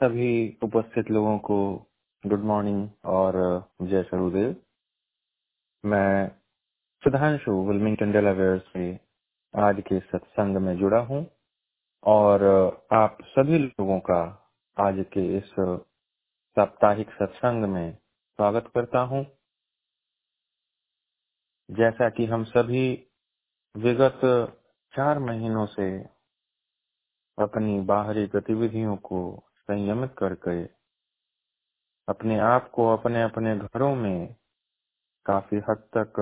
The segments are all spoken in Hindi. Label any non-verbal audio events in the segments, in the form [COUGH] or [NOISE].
सभी उपस्थित लोगों को गुड मॉर्निंग और जय सरुदेव। मैं सुधांशु विल्मिंगटन डेलावेयर से आज के सत्संग में जुड़ा हूँ और आप सभी लोगों का आज के इस साप्ताहिक सत्संग में स्वागत करता हूँ। जैसा कि हम सभी विगत चार महीनों से अपनी बाहरी गतिविधियों को संयमित करके अपने आप को अपने अपने घरों में काफ़ी हद तक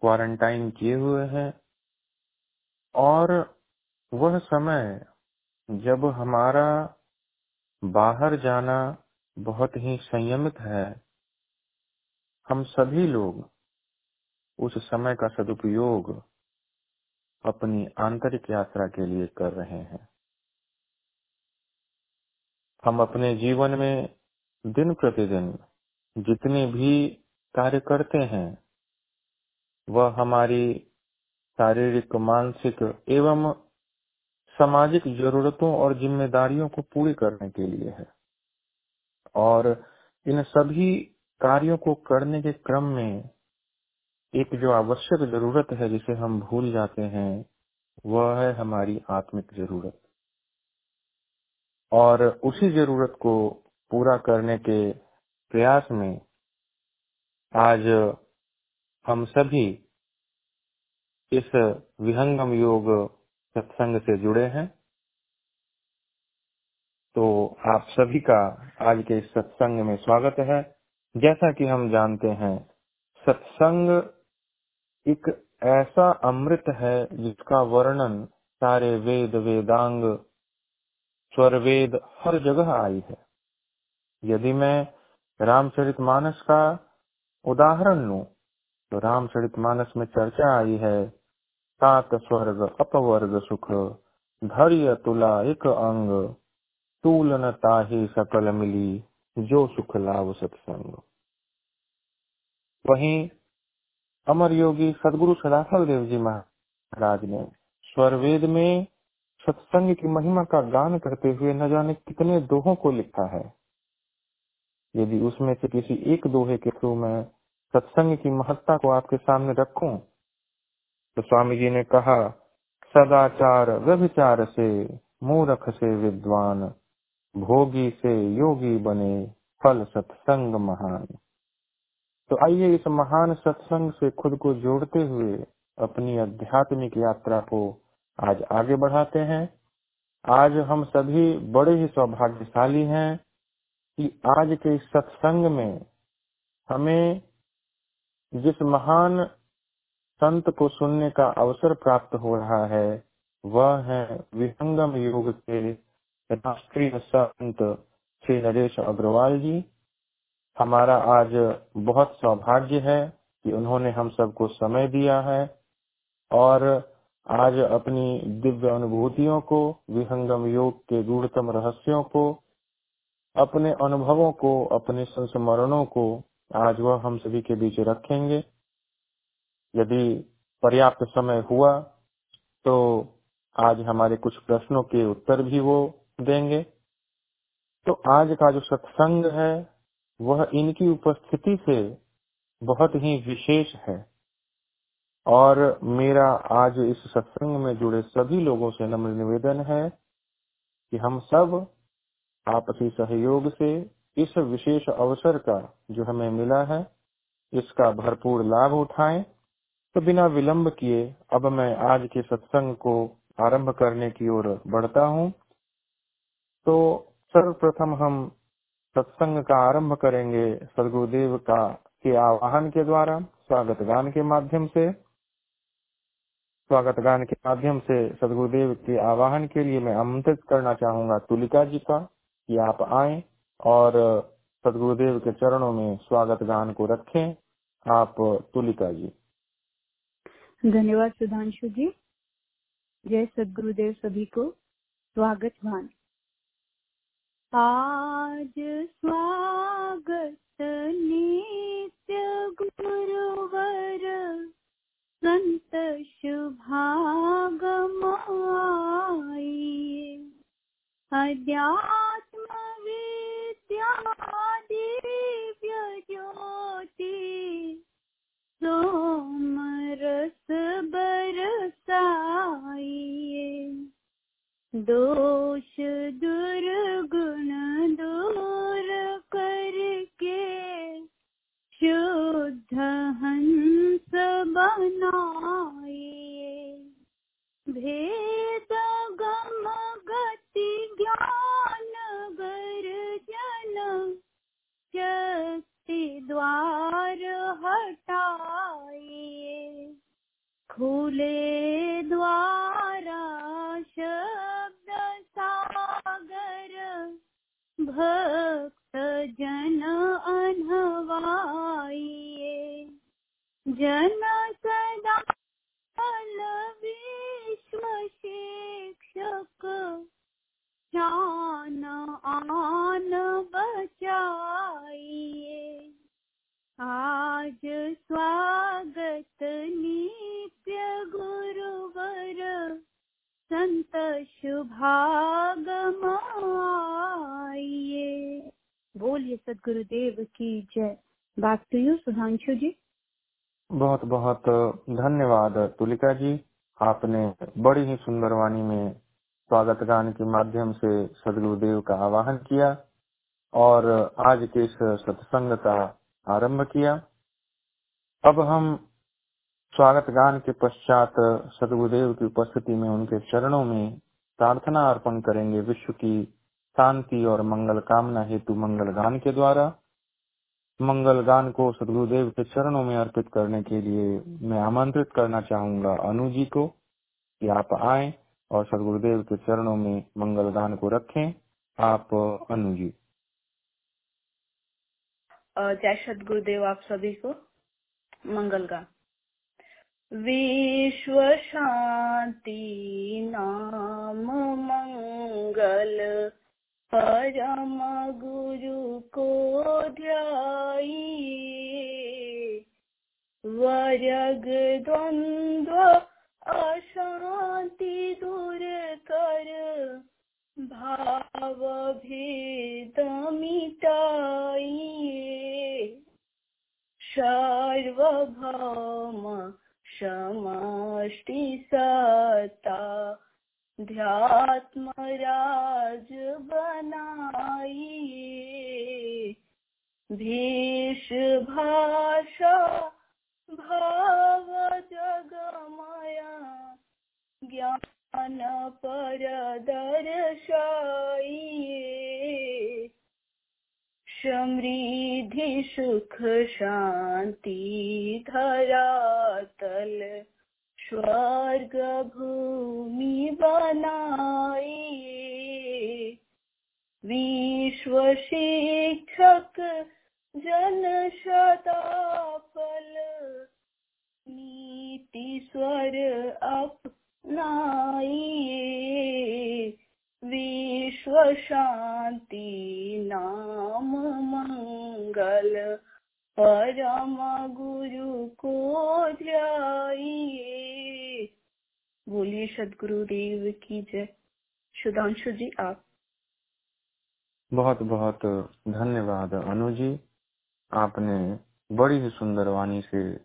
क्वारंटाइन किए हुए हैं। और वह समय जब हमारा बाहर जाना बहुत ही संयमित है, हम सभी लोग उस समय का सदुपयोग अपनी आंतरिक यात्रा के लिए कर रहे हैं। हम अपने जीवन में दिन प्रतिदिन जितने भी कार्य करते हैं, वह हमारी शारीरिक, मानसिक एवं सामाजिक जरूरतों और जिम्मेदारियों को पूरी करने के लिए है। और इन सभी कार्यों को करने के क्रम में एक जो आवश्यक ज़रूरत है जिसे हम भूल जाते हैं, वह है हमारी आत्मिक ज़रूरत। और उसी ज़रूरत को पूरा करने के प्रयास में आज हम सभी इस विहंगम योग सत्संग से जुड़े हैं। तो आप सभी का आज के इस सत्संग में स्वागत है। जैसा कि हम जानते हैं, सत्संग एक ऐसा अमृत है जिसका वर्णन सारे वेद वेदांग स्वर वेद हर जगह आई है। यदि मैं रामचरितमानस का उदाहरण लू तो रामचरितमानस में चर्चा आई है, सात स्वर्ग, अपवर्ग सुख, धैर्य तुला एक अंग तूलन ताही सकल मिली, जो सुख लाभ सत्संग। वहीं अमर योगी सदगुरु सदाफल देव जी महाराज ने स्वरवेद में सत्संग की महिमा का गान करते हुए न जाने कितने दोहों को लिखा है। यदि उसमें से किसी एक दोहे के थ्रू मैं सत्संग की महत्ता को आपके सामने रखूँ तो स्वामी जी ने कहा, सदाचार व्यभिचार से मूर्ख से विद्वान, भोगी से योगी बने फल सत्संग महान। तो आइए इस महान सत्संग से खुद को जोड़ते हुए अपनी आध्यात्मिक यात्रा को आज आगे बढ़ाते हैं। आज हम सभी बड़े ही सौभाग्यशाली हैं कि आज के सत्संग में हमें जिस महान संत को सुनने का अवसर प्राप्त हो रहा है, वह है विहंगम योग के राष्ट्रीय संत श्री नरेश अग्रवाल जी। हमारा आज बहुत सौभाग्य है कि उन्होंने हम सबको समय दिया है और आज अपनी दिव्य अनुभूतियों को विहंगम योग के गूढ़तम रहस्यों को, अपने अनुभवों को, अपने संस्मरणों को आज वह हम सभी के बीच रखेंगे। यदि पर्याप्त समय हुआ तो आज हमारे कुछ प्रश्नों के उत्तर भी वो देंगे। तो आज का जो सत्संग है, वह इनकी उपस्थिति से बहुत ही विशेष है। और मेरा आज इस सत्संग में जुड़े सभी लोगों से नम्र निवेदन है कि हम सब आपसी सहयोग से इस विशेष अवसर का जो हमें मिला है, इसका भरपूर लाभ उठाएँ। तो बिना विलंब किए अब मैं आज के सत्संग को आरंभ करने की ओर बढ़ता हूँ। तो सर्वप्रथम हम सत्संग का आरंभ करेंगे सदगुरुदेव का के आवाहन के द्वारा, स्वागत गान के माध्यम से। स्वागत गान के माध्यम से सदगुरुदेव के आवाहन के लिए मैं आमंत्रित करना चाहूँगा तुलिका जी का कि आप आए और सदगुरुदेव के चरणों में स्वागत गान को रखें। आप तुलिका जी। धन्यवाद सुधांशु जी। जय सदगुरुदेव सभी को। स्वागत भान आज स्वागत Yeah. आपने बड़ी ही सुंदर वाणी में स्वागत गान के माध्यम से सदगुरुदेव का आवाहन किया और आज के इस सत्संग का आरंभ किया। अब हम स्वागत गान के पश्चात सदगुरुदेव की उपस्थिति में उनके चरणों में प्रार्थना अर्पण करेंगे। विश्व की शांति और मंगल कामना हेतु मंगल गान के द्वारा। मंगल गान को सदगुरुदेव के चरणों में अर्पित करने के लिए मैं आमंत्रित करना चाहूँगा अनु जी को। कि आप आए और सदगुरुदेव के चरणों में मंगल गान को रखें। आप अनु जी जय सदगुरुदेव आप सभी को। मंगल गान विश्व शांति नाम मंगल। परम गुरु को ध्याई वर्ग द्वंद्व भाव भेद मिटाइए। सार्वभौम समष्टि सत्ता ध्यात्मराज बनाइए। भेष भाषा भाव जगमया ज्ञान पर दर्शाइए समृद्धि सुख शांति धरातल स्वर्ग भूमि बनाइए। विश्व शिक्षक जन शताफल नीति स्वर अपनाइए विश्व शांति नाम मंगल। परम गुरु को ध्याइए। बोलिए सदगुरुदेव की जय। सुधांशु जी, आप। बहुत बहुत धन्यवाद अनु जी। आपने बड़ी ही सुंदर वाणी से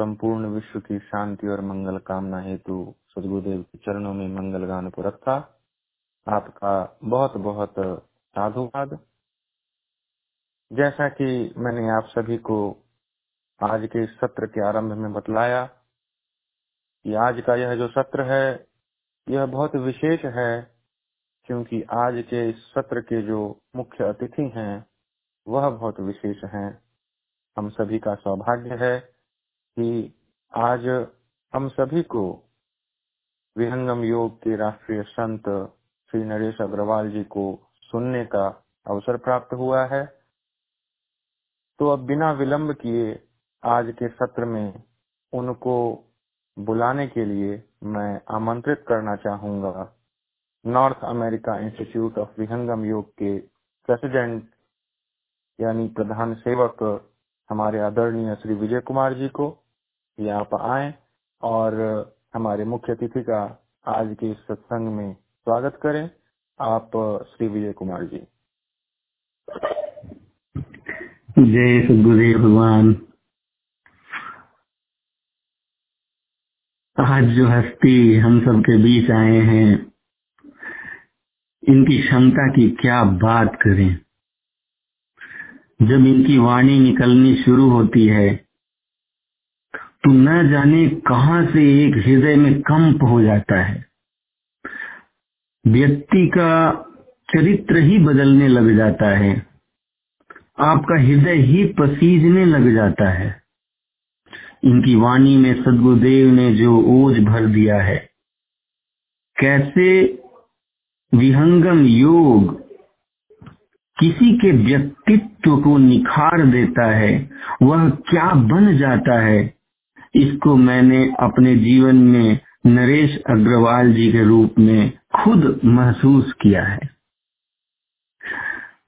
संपूर्ण विश्व की शांति और मंगल कामना हेतु सदगुरुदेव के चरणों में मंगल गान को रखा। आपका बहुत बहुत साधुवाद। जैसा कि मैंने आप सभी को आज के सत्र के आरंभ में बतलाया कि आज का यह जो सत्र है, यह बहुत विशेष है क्योंकि आज के इस सत्र के जो मुख्य अतिथि हैं, वह बहुत विशेष हैं। हम सभी का सौभाग्य है कि आज हम सभी को विहंगम योग के राष्ट्रीय संत श्री नरेश अग्रवाल जी को सुनने का अवसर प्राप्त हुआ है। तो अब बिना विलंब किए आज के सत्र में उनको बुलाने के लिए मैं आमंत्रित करना चाहूँगा। North America institute of Vihangam Yoga के प्रेसिडेंट यानी प्रधान सेवक हमारे आदरणीय श्री विजय कुमार जी को। यहाँ पर आए और हमारे मुख्य अतिथि का आज के इस सत्संग में स्वागत करें आप श्री विजय कुमार जी। जय सदगुरुदेव भगवान। आज जो हस्ती हम सबके बीच आए हैं, इनकी क्षमता की क्या बात करें। जब इनकी वाणी निकलनी शुरू होती है तो न जाने कहाँ से एक हृदय में कंप हो जाता है। व्यक्ति का चरित्र ही बदलने लग जाता है। आपका हृदय ही पसीजने लग जाता है। इनकी वाणी में सदगुरुदेव ने जो ओज भर दिया है, कैसे विहंगम योग किसी के व्यक्तित्व को निखार देता है, वह क्या बन जाता है इसको मैंने अपने जीवन में नरेश अग्रवाल जी के रूप में खुद महसूस किया है।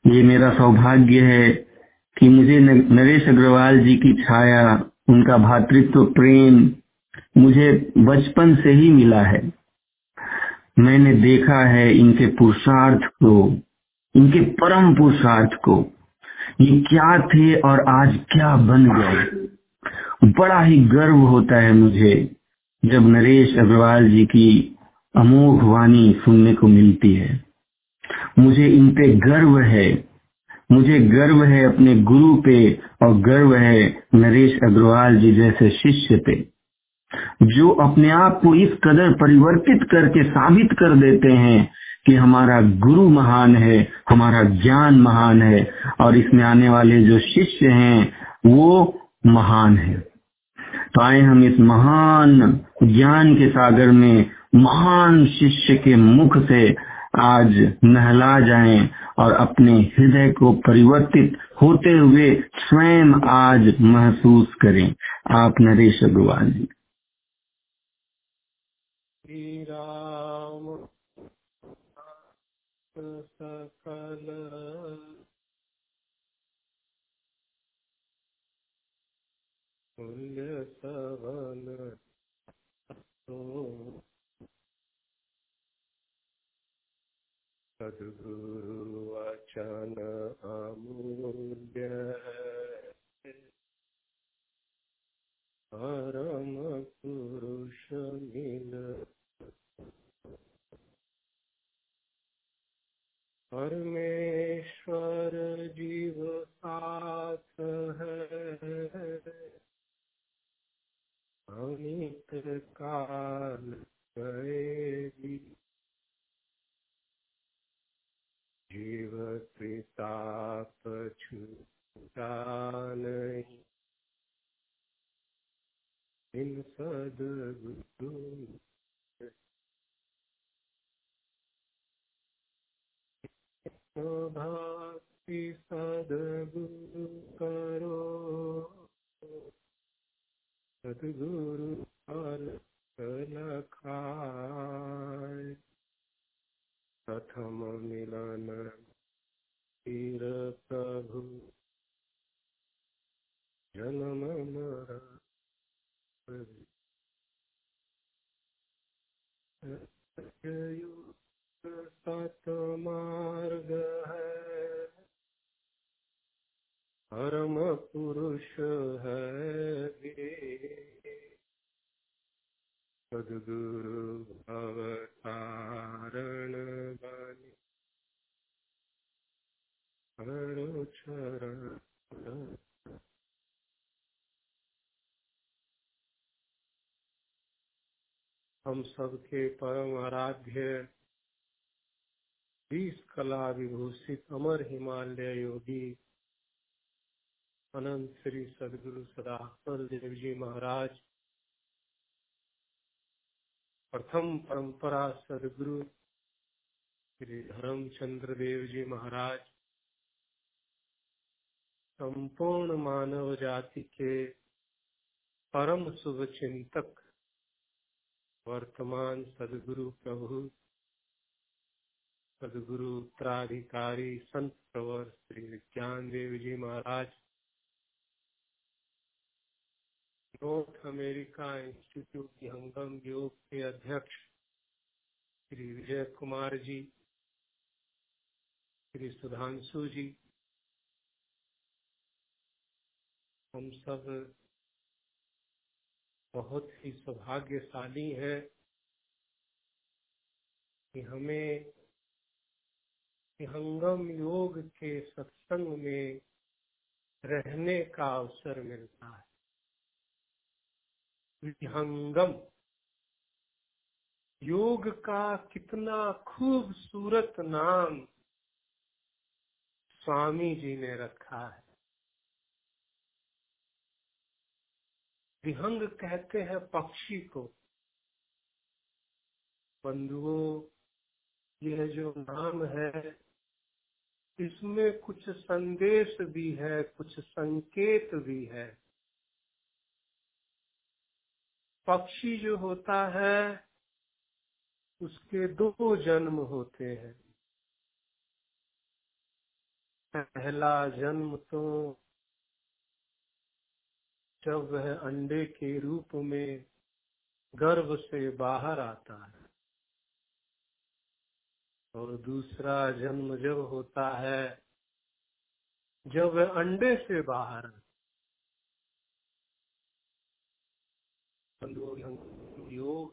ये मेरा सौभाग्य है कि मुझे नरेश अग्रवाल जी की छाया, उनका भातृत्व, प्रेम मुझे बचपन से ही मिला है। मैंने देखा है इनके पुरुषार्थ को, इनके परम पुरुषार्थ को। ये क्या थे और आज क्या बन गए? बड़ा ही गर्व होता है मुझे जब नरेश अग्रवाल जी की अमोघ वाणी सुनने को मिलती है। मुझे इन पे गर्व है। मुझे गर्व है अपने गुरु पे और गर्व है नरेश अग्रवाल जी जैसे शिष्य पे। जो अपने आप को इस कदर परिवर्तित करके साबित कर देते हैं कि हमारा गुरु महान है, हमारा ज्ञान महान है और इसमें आने वाले जो शिष्य हैं, वो महान है। तो आए हम इस महान ज्ञान के सागर में, महान शिष्य के मुख से आज नहला जाएँ और अपने हृदय को परिवर्तित होते हुए स्वयं आज महसूस करें। आप नरेश अग्रवाल जी सकल मूल्य सवन तो सदगुरु वचन अमूल्य परम पुरुष मिल। परमेश्वर जीव साथ है। अनित काल गएगी जीव त्रिताप छूटा नहीं इन सदगुरु भक्ति सदगुरु करो सदगुरु फल लखाए प्रथम मिलन तीर प्रभु। जन्म सत मार्ग है। परम पुरुष है। सदगुरु अवतारण बने। चरण हम सबके परम आराध्य बीस कला विभूषित अमर हिमालय योगी अनंत श्री सदगुरु सदाफल देव जी महाराज। प्रथम परंपरा सदगुरु श्री धर्मचंद्र देव जी महाराज। संपूर्ण मानव जाति के परम शुभ चिंतक वर्तमान सदगुरु प्रभु, सदगुरु उत्तराधिकारी संत प्रवर Shri Vigyan Dev ji Maharaj. North America institute Vihangam Yoga के अध्यक्ष श्री विजय कुमार जी श्री सुधांशु जी हम सब बहुत ही सौभाग्यशाली है कि हमें हंगम योग के सत्संग में रहने का अवसर मिलता है। विहंगम। योग का कितना खूबसूरत नाम स्वामी जी ने रखा है। विहंग कहते हैं पक्षी को। बंधुओं, यह जो नाम है, इसमें कुछ संदेश भी है, कुछ संकेत भी है। पक्षी जो होता है, उसके दो जन्म होते हैं। पहला जन्म तो जब वह अंडे के रूप में गर्भ से बाहर आता है, और दूसरा जन्म जब होता है, जब वह अंडे से बाहर योग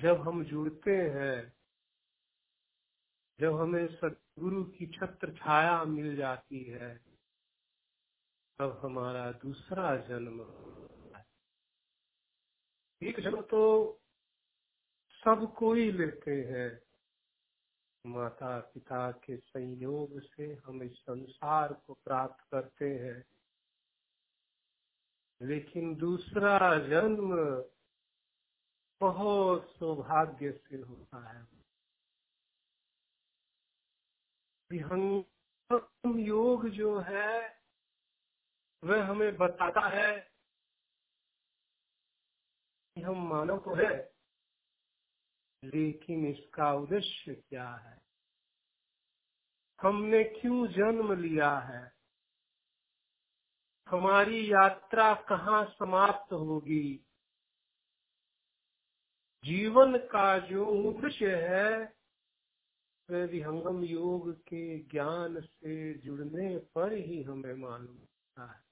जब हम जुड़ते हैं, जब हमें सदगुरु की छत्र छाया मिल जाती है, तब हमारा दूसरा जन्म एक जन्म तो सब कोई लेते हैं। माता पिता के संयोग से हम इस संसार को प्राप्त करते हैं। लेकिन दूसरा जन्म बहुत सौभाग्य से होता है। विहंगम योग जो है, वह हमें बताता है कि हम मानव तो है, लेकिन इसका उद्देश्य क्या है? हमने क्यों जन्म लिया है? हमारी यात्रा कहाँ समाप्त होगी? जीवन का जो उद्देश्य है, वह विहंगम योग के ज्ञान से जुड़ने पर ही हमें मालूम होता है।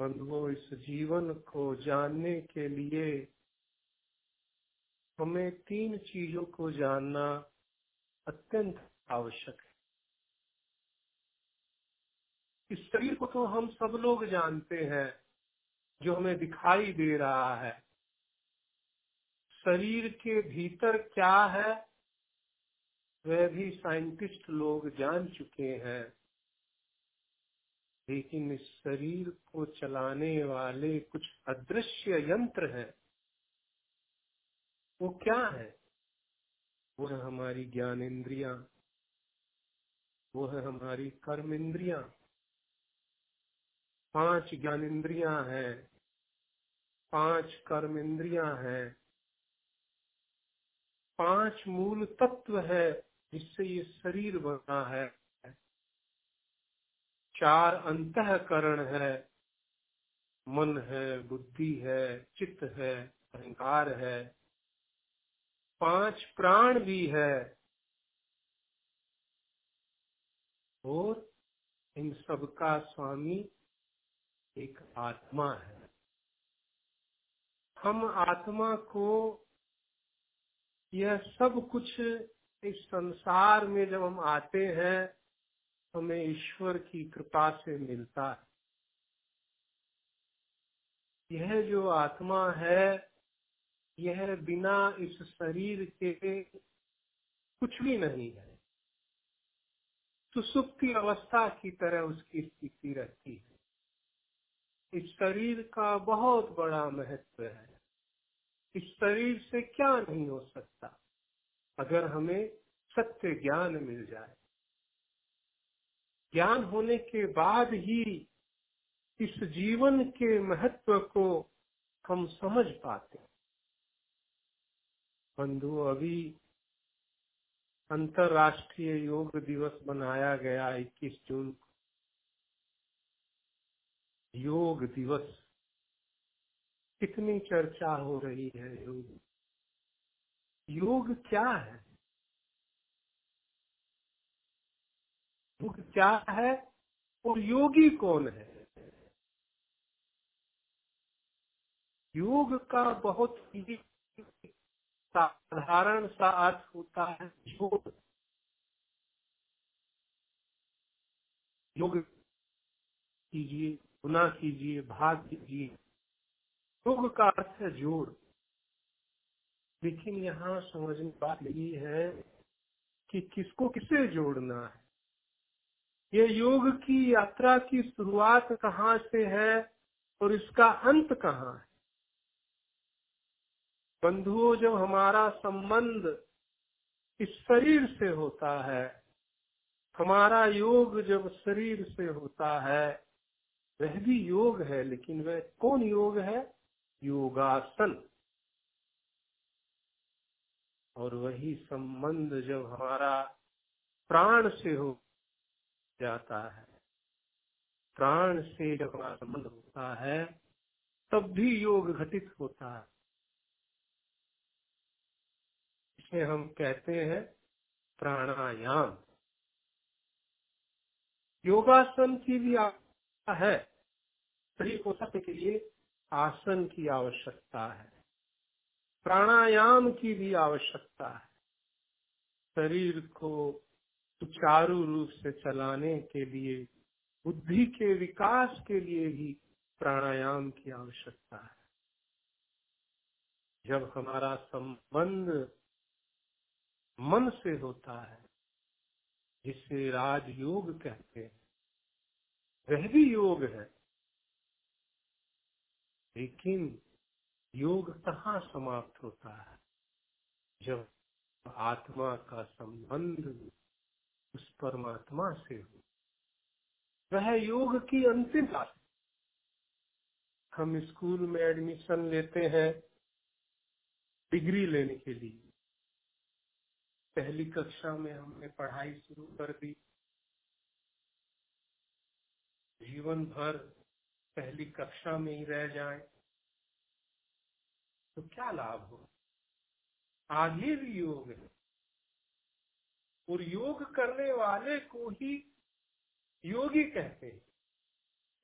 बंधुओं, इस जीवन को जानने के लिए हमें तीन चीज़ों को जानना अत्यंत आवश्यक है। इस शरीर को तो हम सब लोग जानते हैं, जो हमें दिखाई दे रहा है। शरीर के भीतर क्या है, वह भी साइंटिस्ट लोग जान चुके हैं। लेकिन इस शरीर को चलाने वाले कुछ अदृश्य यंत्र हैं। वो क्या है? वो है हमारी ज्ञान इंद्रिया वो है हमारी कर्म इंद्रिया पाँच ज्ञान इंद्रिया है, पाँच कर्म इंद्रिया है, पाँच मूल तत्व है जिससे ये शरीर बना है। चार अंतकरण है, मन है, बुद्धि है, चित्त है, अहंकार है। पाँच प्राण भी है। और इन सबका स्वामी एक आत्मा है। हम आत्मा को यह सब कुछ इस संसार में जब हम आते हैं, हमें ईश्वर की कृपा से मिलता है। यह जो आत्मा है, यह बिना इस शरीर के कुछ भी नहीं है। सुसुप्ति अवस्था की तरह उसकी स्थिति रहती है। इस शरीर का बहुत बड़ा महत्व है। इस शरीर से क्या नहीं हो सकता? अगर हमें सत्य ज्ञान मिल जाए। ज्ञान होने के बाद ही इस जीवन के महत्व को हम समझ पाते बंधु, अभी अंतर्राष्ट्रीय योग दिवस मनाया गया 21 जून को। योग दिवस। कितनी चर्चा हो रही है योग। योग क्या है? योग क्या है और योगी कौन है? योग का बहुत ही साधारण सा अर्थ होता है योग। योग कीजिए। गुना कीजिए, भाग कीजिए। योग का अर्थ है जोड़। लेकिन यहाँ समझने बात यही है कि किसको किसे जोड़ना है? ये योग की यात्रा की शुरुआत कहाँ से है और इसका अंत कहाँ है? बंधुओं, जब हमारा संबंध इस शरीर से होता है, हमारा योग जब शरीर से होता है वह भी योग है, लेकिन वह कौन योग है? योगासन। और वही संबंध जब हमारा प्राण से हो जाता है, प्राण से जब हमारा संबंध होता है, तब भी योग घटित होता है। इसे हम कहते हैं प्राणायाम। योगासन की भी है शरीर को सत्य के लिए आसन की आवश्यकता है, प्राणायाम की भी आवश्यकता है। शरीर को सुचारू रूप से चलाने के लिए, बुद्धि के विकास के लिए भी प्राणायाम की आवश्यकता है। जब हमारा संबंध मन से होता है, जिसे राजयोग कहते हैं वह भी योग है। लेकिन योग कहाँ समाप्त होता है? जब आत्मा का संबंध उस परमात्मा से हो। वह योग की अंतिम बात हम स्कूल में एडमिशन लेते हैं डिग्री लेने के लिए। पहली कक्षा में हमने पढ़ाई शुरू कर दी। जीवन भर पहली कक्षा में ही रह जाए तो क्या लाभ हो? आगे भी योग है। और योग करने वाले को ही योगी कहते हैं।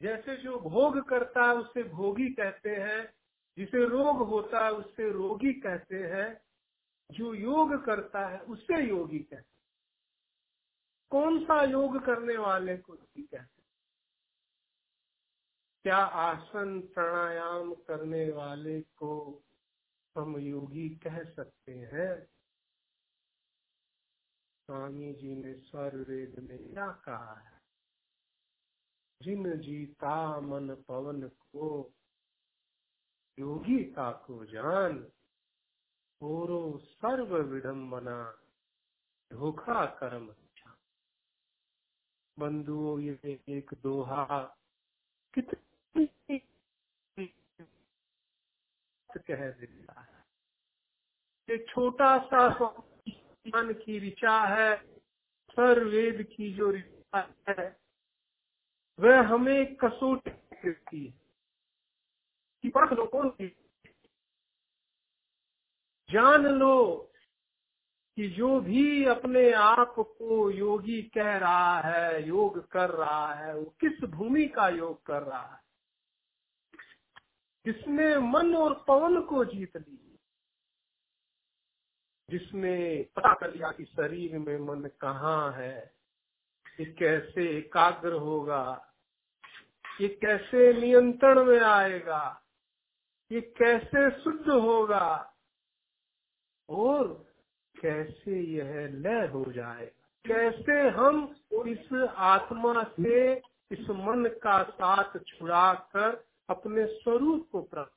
जैसे जो भोग करता है, उसे भोगी कहते हैं। जिसे रोग होता है उससे रोगी कहते हैं। जो योग करता है उससे योगी कहते हैं। कौन सा योग करने वाले को योगी कहते हैं? क्या आसन प्राणायाम करने वाले को हम योगी कह सकते हैं? स्वामी जी ने स्वर वेद में क्या कहा है? जिन जीता मन पवन को योगी का को जान ओरो सर्व विडम्बना धोखा कर्म बंधुओं, ये एक दोहा कितनी कह देता है एक छोटा सा मन की ऋचा है सर वेद की जो ऋचा है, वह हमें कसौटी देती है। परख लो कौन जान लो कि जो भी अपने आप को योगी कह रहा है, योग कर रहा है, वो किस भूमि का योग कर रहा है? जिसने मन और पवन को जीत ली, जिसने पता कर लिया कि शरीर में मन कहाँ है, ये कैसे एकाग्र होगा, ये कैसे नियंत्रण में आएगा, ये कैसे शुद्ध होगा, और कैसे यह लय हो जाएगा कैसे हम इस आत्मा से इस मन का साथ छुड़ा कर अपने स्वरूप को प्राप्त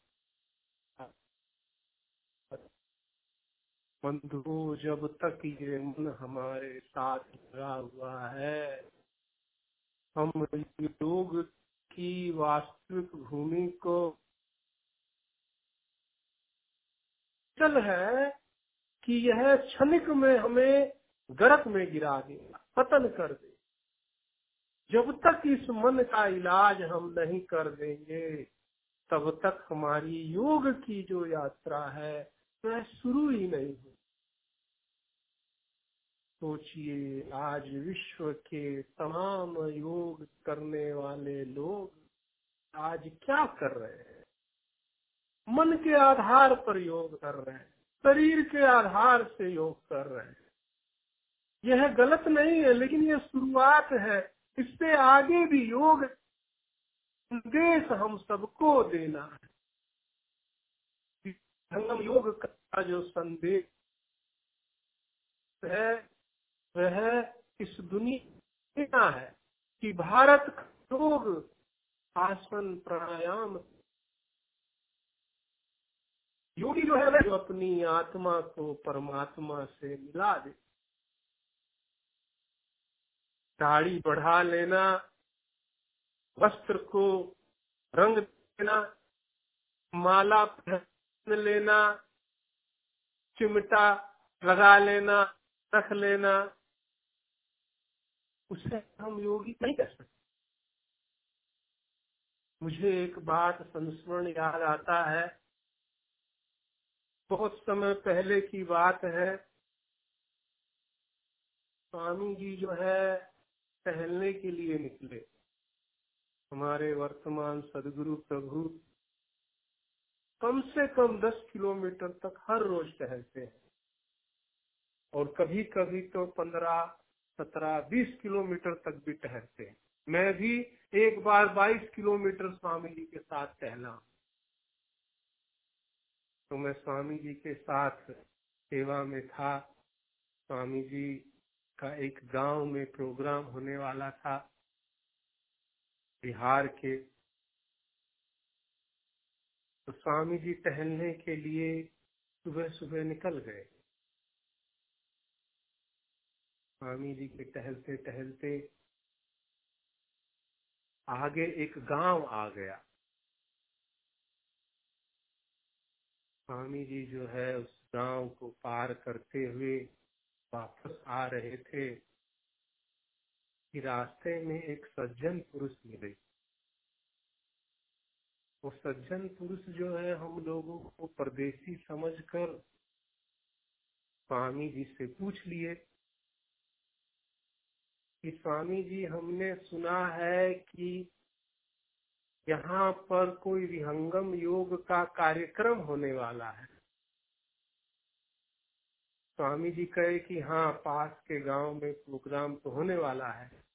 बंधु जब तक ये मन हमारे साथ लगा हुआ है, हम योग की वास्तविक भूमि को चल है कि यह क्षणिक में हमें गर्त में गिरा देगा, पतन कर दे जब तक इस मन का इलाज हम नहीं कर देंगे, तब तक हमारी योग की जो यात्रा है, वह तो शुरू ही नहीं हो सोचिए, आज विश्व के तमाम योग करने वाले लोग आज क्या कर रहे हैं? मन के आधार पर योग कर रहे हैं, शरीर के आधार से योग कर रहे हैं। यह गलत नहीं है, लेकिन यह शुरुआत है। इससे आगे भी योग संदेश हम सबको देना है। संगम योग का जो संदेश है, वह इस दुनिया है कि भारत योग आसन प्राणायाम। योगी जो है जो अपनी आत्मा को परमात्मा से मिला दे दाढ़ी बढ़ा लेना, वस्त्र को रंग देना, माला पहन लेना, चिमटा लगा लेना, रख लेना। उसे हम योगी नहीं कर सकते। मुझे एक बात संस्मरण याद आता है। बहुत समय पहले की बात है। स्वामी जी जो है टहलने के लिए निकले। हमारे वर्तमान सदगुरु प्रभु कम से कम दस किलोमीटर तक हर रोज टहलते हैं। और कभी कभी तो पंद्रह, सत्रह, बीस किलोमीटर तक भी टहलते हैं। मैं भी एक बार बाईस किलोमीटर स्वामी जी के साथ टहला। तो मैं स्वामी जी के साथ सेवा में था। स्वामी जी का एक गाँव में प्रोग्राम होने वाला था, बिहार के। तो स्वामी जी टहलने के लिए सुबह सुबह निकल गए। स्वामी जी के टहलते टहलते आगे एक गाँव आ गया। स्वामी जी जो है उस गाँव को पार करते हुए वापस आ रहे थे कि रास्ते में एक सज्जन पुरुष मिले। वो सज्जन पुरुष जो है, हम लोगों को परदेसी समझकर स्वामी जी से पूछ लिए कि स्वामी जी, हमने सुना है कि यहाँ पर कोई विहंगम योग का कार्यक्रम होने वाला है। स्वामी जी कहे कि हाँ पास के गाँव में प्रोग्राम तो होने वाला है।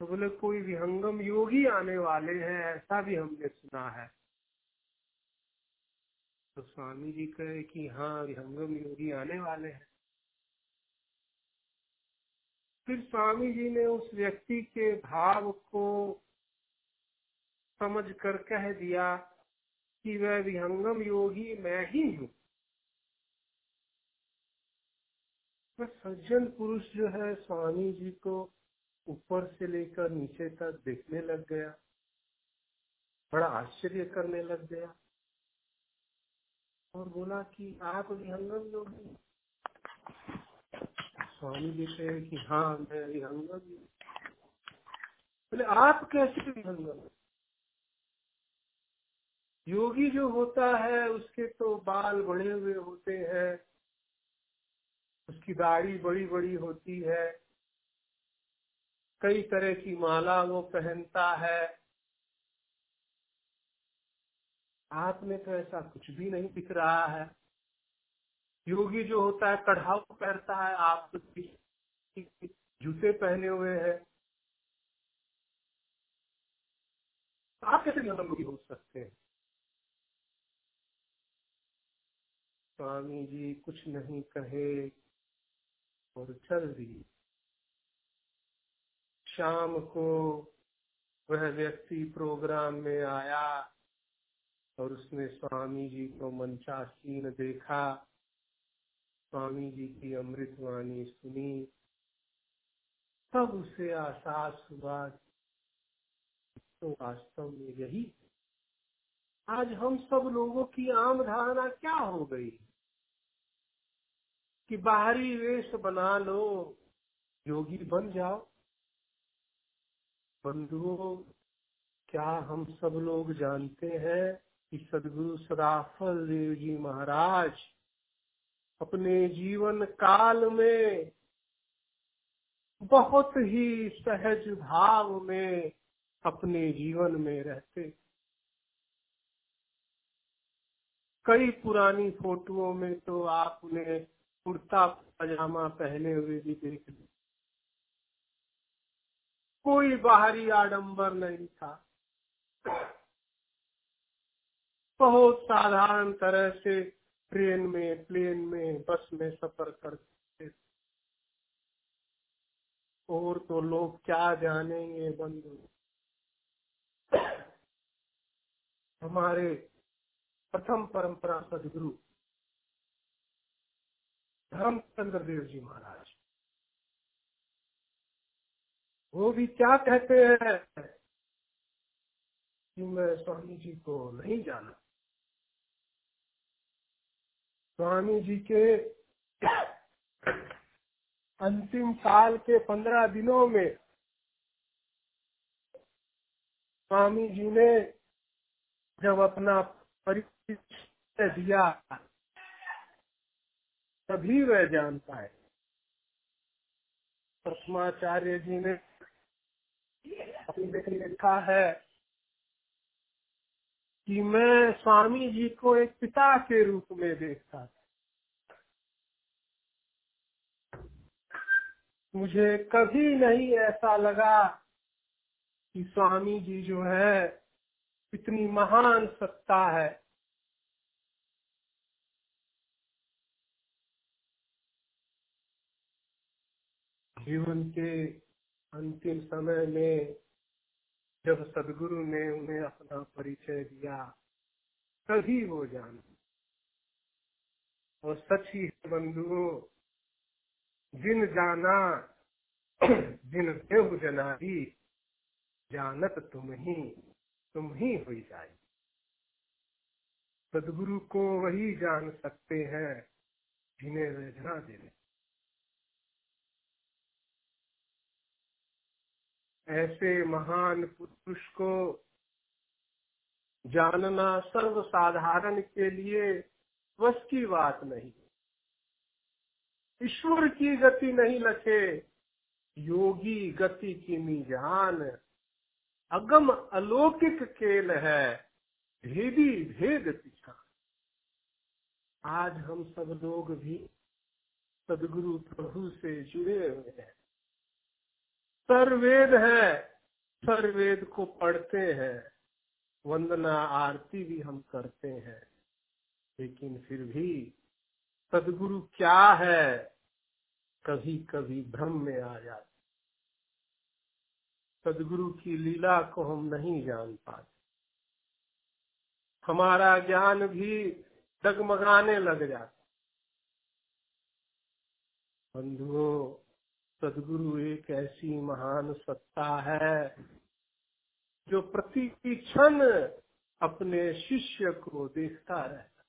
तो बोले, कोई विहंगम योगी आने वाले हैं, ऐसा भी हमने सुना है। तो स्वामी जी कहे कि हाँ विहंगम योगी आने वाले हैं। फिर स्वामी जी ने उस व्यक्ति के भाव को समझ कर कह दिया कि वह विहंगम योगी मैं ही हूँ। वह सज्जन पुरुष जो है, स्वामी जी को ऊपर से लेकर नीचे तक देखने लग गया। बड़ा आश्चर्य करने लग गया और बोला कि आप विहंगम योगी स्वामी जी कहे कि हाँ मैं विहंगम बोले, आप कैसे विहंगम योगी जो होता है, उसके तो बाल बड़े हुए होते हैं। उसकी दाढ़ी बड़ी बड़ी होती है। कई तरह की माला वो पहनता है। आप में तो ऐसा कुछ भी नहीं दिख रहा है। योगी जो होता है, कढ़ाव पहनता है, आप जूते पहने हुए हैं। आप कैसे योगी हो सकते हैं? स्वामी जी कुछ नहीं कहे। और चल दिए शाम को वह व्यक्ति प्रोग्राम में आया और उसने स्वामी जी को मंचासीन देखा। स्वामी जी की अमृतवाणी सुनी। तब उसे एहसास हुआ तो वास्तव में यही, आज हम सब लोगों की आम धारणा क्या हो गई? कि बाहरी वेश बना लो, योगी बन जाओ। बंधुओं, क्या हम सब लोग जानते हैं कि सदगुरु सदाफल देव जी महाराज अपने जीवन काल में बहुत ही सहज भाव में अपने जीवन में रहते। कई पुरानी फोटोओं में तो आप उन्हें कुर्ता, पजामा पहने हुए भी देख ली। कोई बाहरी आडंबर नहीं था। बहुत साधारण तरह से ट्रेन में, प्लेन में, बस में सफ़र करते और तो लोग क्या जानेंगे बंधु? हमारे प्रथम परंपरा सदगुरु धर्मचंद्र देव जी महाराज। वो भी क्या कहते हैं? कि मैं स्वामी जी को नहीं जाना स्वामी जी के अंतिम साल के पंद्रह दिनों में स्वामी जी ने जब अपना परिचय दिया तभी वह जान पाए प्रथमाचार्य जी ने लिखा है कि मैं स्वामी जी को एक पिता के रूप में देखता था। मुझे कभी नहीं ऐसा लगा कि स्वामी जी जो है, इतनी महान सत्ता है। जीवन के अंतिम समय में जब सदगुरु ने उन्हें अपना परिचय दिया, तभी वो जान। और सच ही है बंधुओं, जिन जाना, जिन देव जनारी जानत तुम ही तुम ही हुई जाए। सदगुरु को वही जान सकते हैं जिन्हें वे जना दे ऐसे महान पुरुष को जानना सर्वसाधारण के लिए बस की बात नहीं। ईश्वर की गति नहीं लखे, योगी गति की निजान अगम अलौकिक खेल है, भेदी भेद पीछा आज हम सब लोग भी सदगुरु प्रभु से जुड़े हुए हैं। सर्वेद है, सर्वेद को पढ़ते हैं। वंदना आरती भी हम करते हैं। लेकिन फिर भी सदगुरु क्या है कभी कभी भ्रम में आ जाते सदगुरु की लीला को हम नहीं जान पाते। हमारा ज्ञान भी डगमगाने लग जाता बंधुओं सदगुरु एक ऐसी महान सत्ता है, जो प्रति क्षण अपने शिष्य को देखता रहता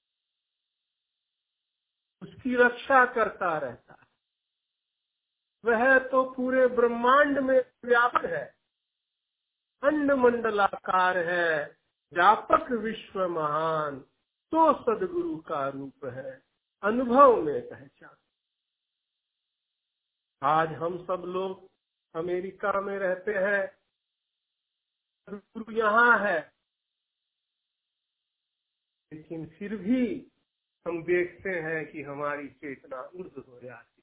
उसकी रक्षा करता रहता वह तो पूरे ब्रह्मांड में व्यापक है अंड मंडलाकार है, व्यापक विश्व महान तो सदगुरु का रूप है, अनुभव में पहचान। आज हम सब लोग अमेरिका में रहते हैं। गुरु यहाँ है। लेकिन फिर भी हम देखते हैं कि हमारी चेतना उर्द हो जाती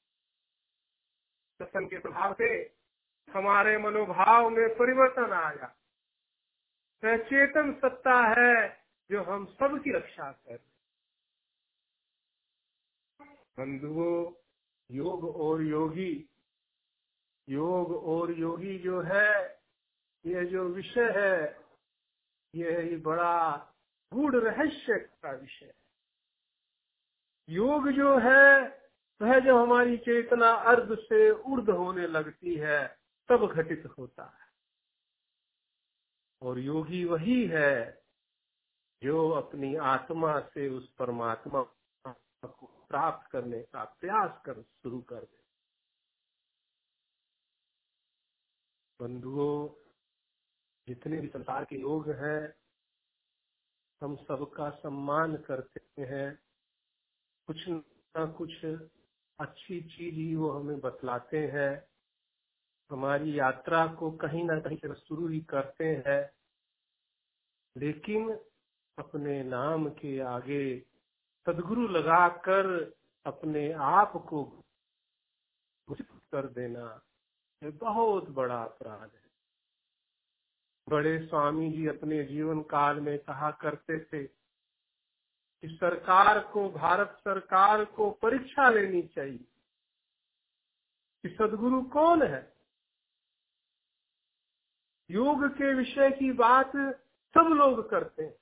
दर्शन के प्रभाव से हमारे मनोभाव में परिवर्तन आ जाता चेतन सत्ता है जो हम सब की रक्षा कर बंधुओं योग और योगी। योग और योगी जो है यह जो विषय है यह बड़ा गूढ़ रहस्य का विषय है। योग जो है, वह जब हमारी चेतना अर्ध से ऊर्ध होने लगती है, तब घटित होता है। और योगी वही है, जो अपनी आत्मा से उस परमात्मा को प्राप्त करने का प्रयास कर, शुरू कर दे। बंधुओं, जितने भी संसार के लोग हैं, हम सबका सम्मान करते हैं। कुछ ना कुछ अच्छी चीज़ ही वो हमें बतलाते हैं। हमारी यात्रा को कहीं ना कहीं शुरू ही करते हैं। लेकिन अपने नाम के आगे सदगुरु लगाकर अपने आप को कर देना ये बहुत बड़ा अपराध है। बड़े स्वामी जी अपने जीवन काल में कहा करते थे कि सरकार को, भारत सरकार को परीक्षा लेनी चाहिए। कि सदगुरु कौन है? योग के विषय की बात सब लोग करते हैं।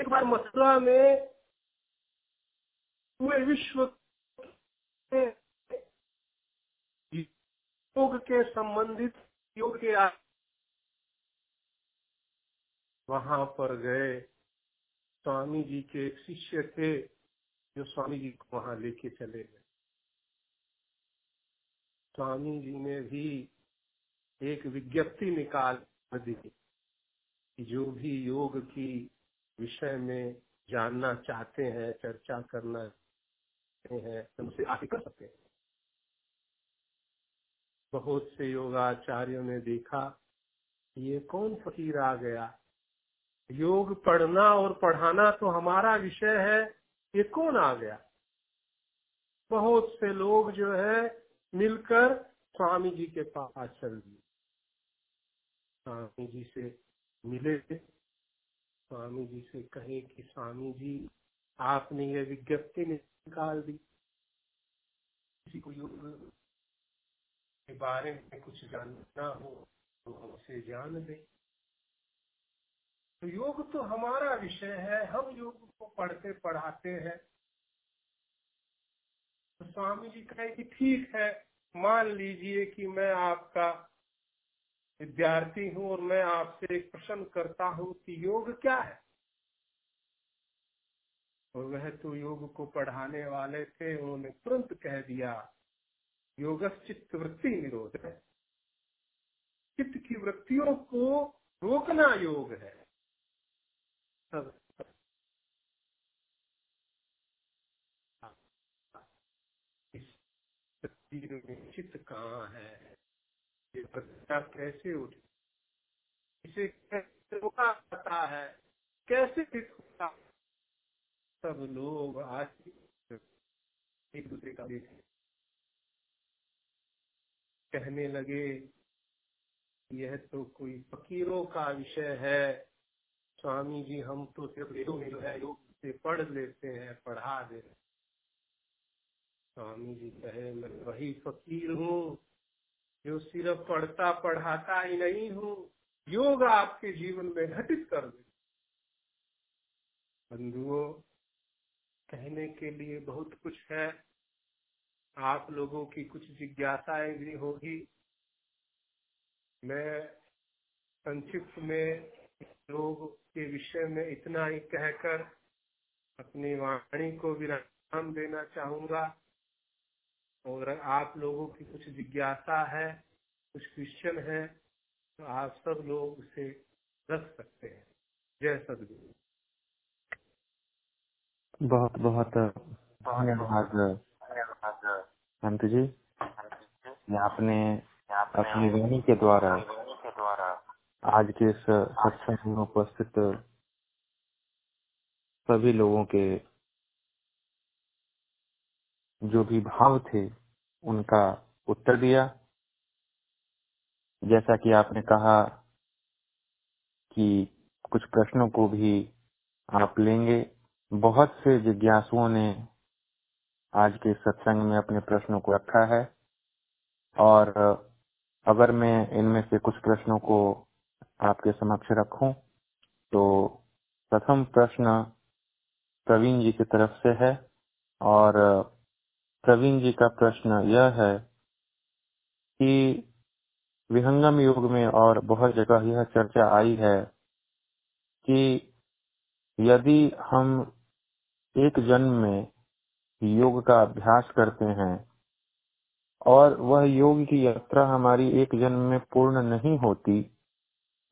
एक बार मथुरा में पूरे विश्व योग के संबंधित योग के आ... वहाँ पर गए। स्वामी जी के एक शिष्य थे, जो स्वामी जी को वहाँ लेके चले गए। स्वामी जी ने भी एक विज्ञप्ति निकाल दी कि जो भी योग की विषय में जानना चाहते हैं, चर्चा करना चाहते हैं उनसे आगे कर सकते हैं। बहुत से योगाचार्यों ने देखा, ये कौन फकीर आ गया? योग पढ़ना और पढ़ाना तो हमारा विषय है, ये कौन आ गया? बहुत से लोग जो है, मिलकर स्वामी जी के पास चल दिए। स्वामी जी से मिले। स्वामी जी से कहे कि, स्वामी जी, आपने ये विज्ञप्ति निकाल दी। किसी को योग के बारे में कुछ जानना हो तो हमसे जान दे। तो योग तो हमारा विषय है, हम योग को पढ़ते पढ़ाते हैं। तो स्वामी जी कहे कि ठीक है, मान लीजिए कि मैं आपका विद्यार्थी हूँ और मैं आपसे एक प्रश्न करता हूँ कि योग क्या है? और वह तो योग को पढ़ाने वाले थे, उन्होंने तुरंत कह दिया योग चित्त वृत्ति निरोध है। चित्त की वृत्तियों को रोकना योग है। सब चित्त कहाँ है? ये बच्चा कैसे उठे इसे कैसे रोका जाता है? कैसे होता सब लोग आज एक दूसरे का देखे कहने लगे, यह तो कोई फकीरों का विषय है। स्वामी जी, हम तो सिर्फ़ है, योग से पढ़ लेते हैं, पढ़ा दे स्वामी जी कहे, मैं वही फकीर हूँ, जो सिर्फ़ पढ़ता, पढ़ाता ही नहीं हूँ। योग आपके जीवन में घटित कर दे। बंधुओं कहने के लिए बहुत कुछ है। आप लोगों की कुछ जिज्ञासाएँ भी होगी। मैं संक्षिप्त में योग के विषय में इतना ही कहकर अपनी वाणी को विराम देना चाहूँगा। और आप लोगों की कुछ जिज्ञासा है, कुछ क्वेश्चन है तो आप सब लोग उसे रख सकते हैं। जय सदगुरु बहुत बहुत धन्यवाद संत जी आपने अपनी वाणी के द्वारा आज के इस सत्संग में उपस्थित सभी लोगों के जो भी भाव थे उनका उत्तर दिया। जैसा कि आपने कहा कि कुछ प्रश्नों को भी आप लेंगे। बहुत से जिज्ञासुओं ने आज के सत्संग में अपने प्रश्नों को रखा है। और अगर मैं इनमें से कुछ प्रश्नों को आपके समक्ष रखूँ तो प्रथम प्रश्न प्रवीण जी की तरफ़ से है। और, प्रवीण जी का प्रश्न यह है कि विहंगम युग में और बहुत जगह यह चर्चा आई है कि यदि हम एक जन्म में योग का अभ्यास करते हैं और वह योग की यात्रा हमारी एक जन्म में पूर्ण नहीं होती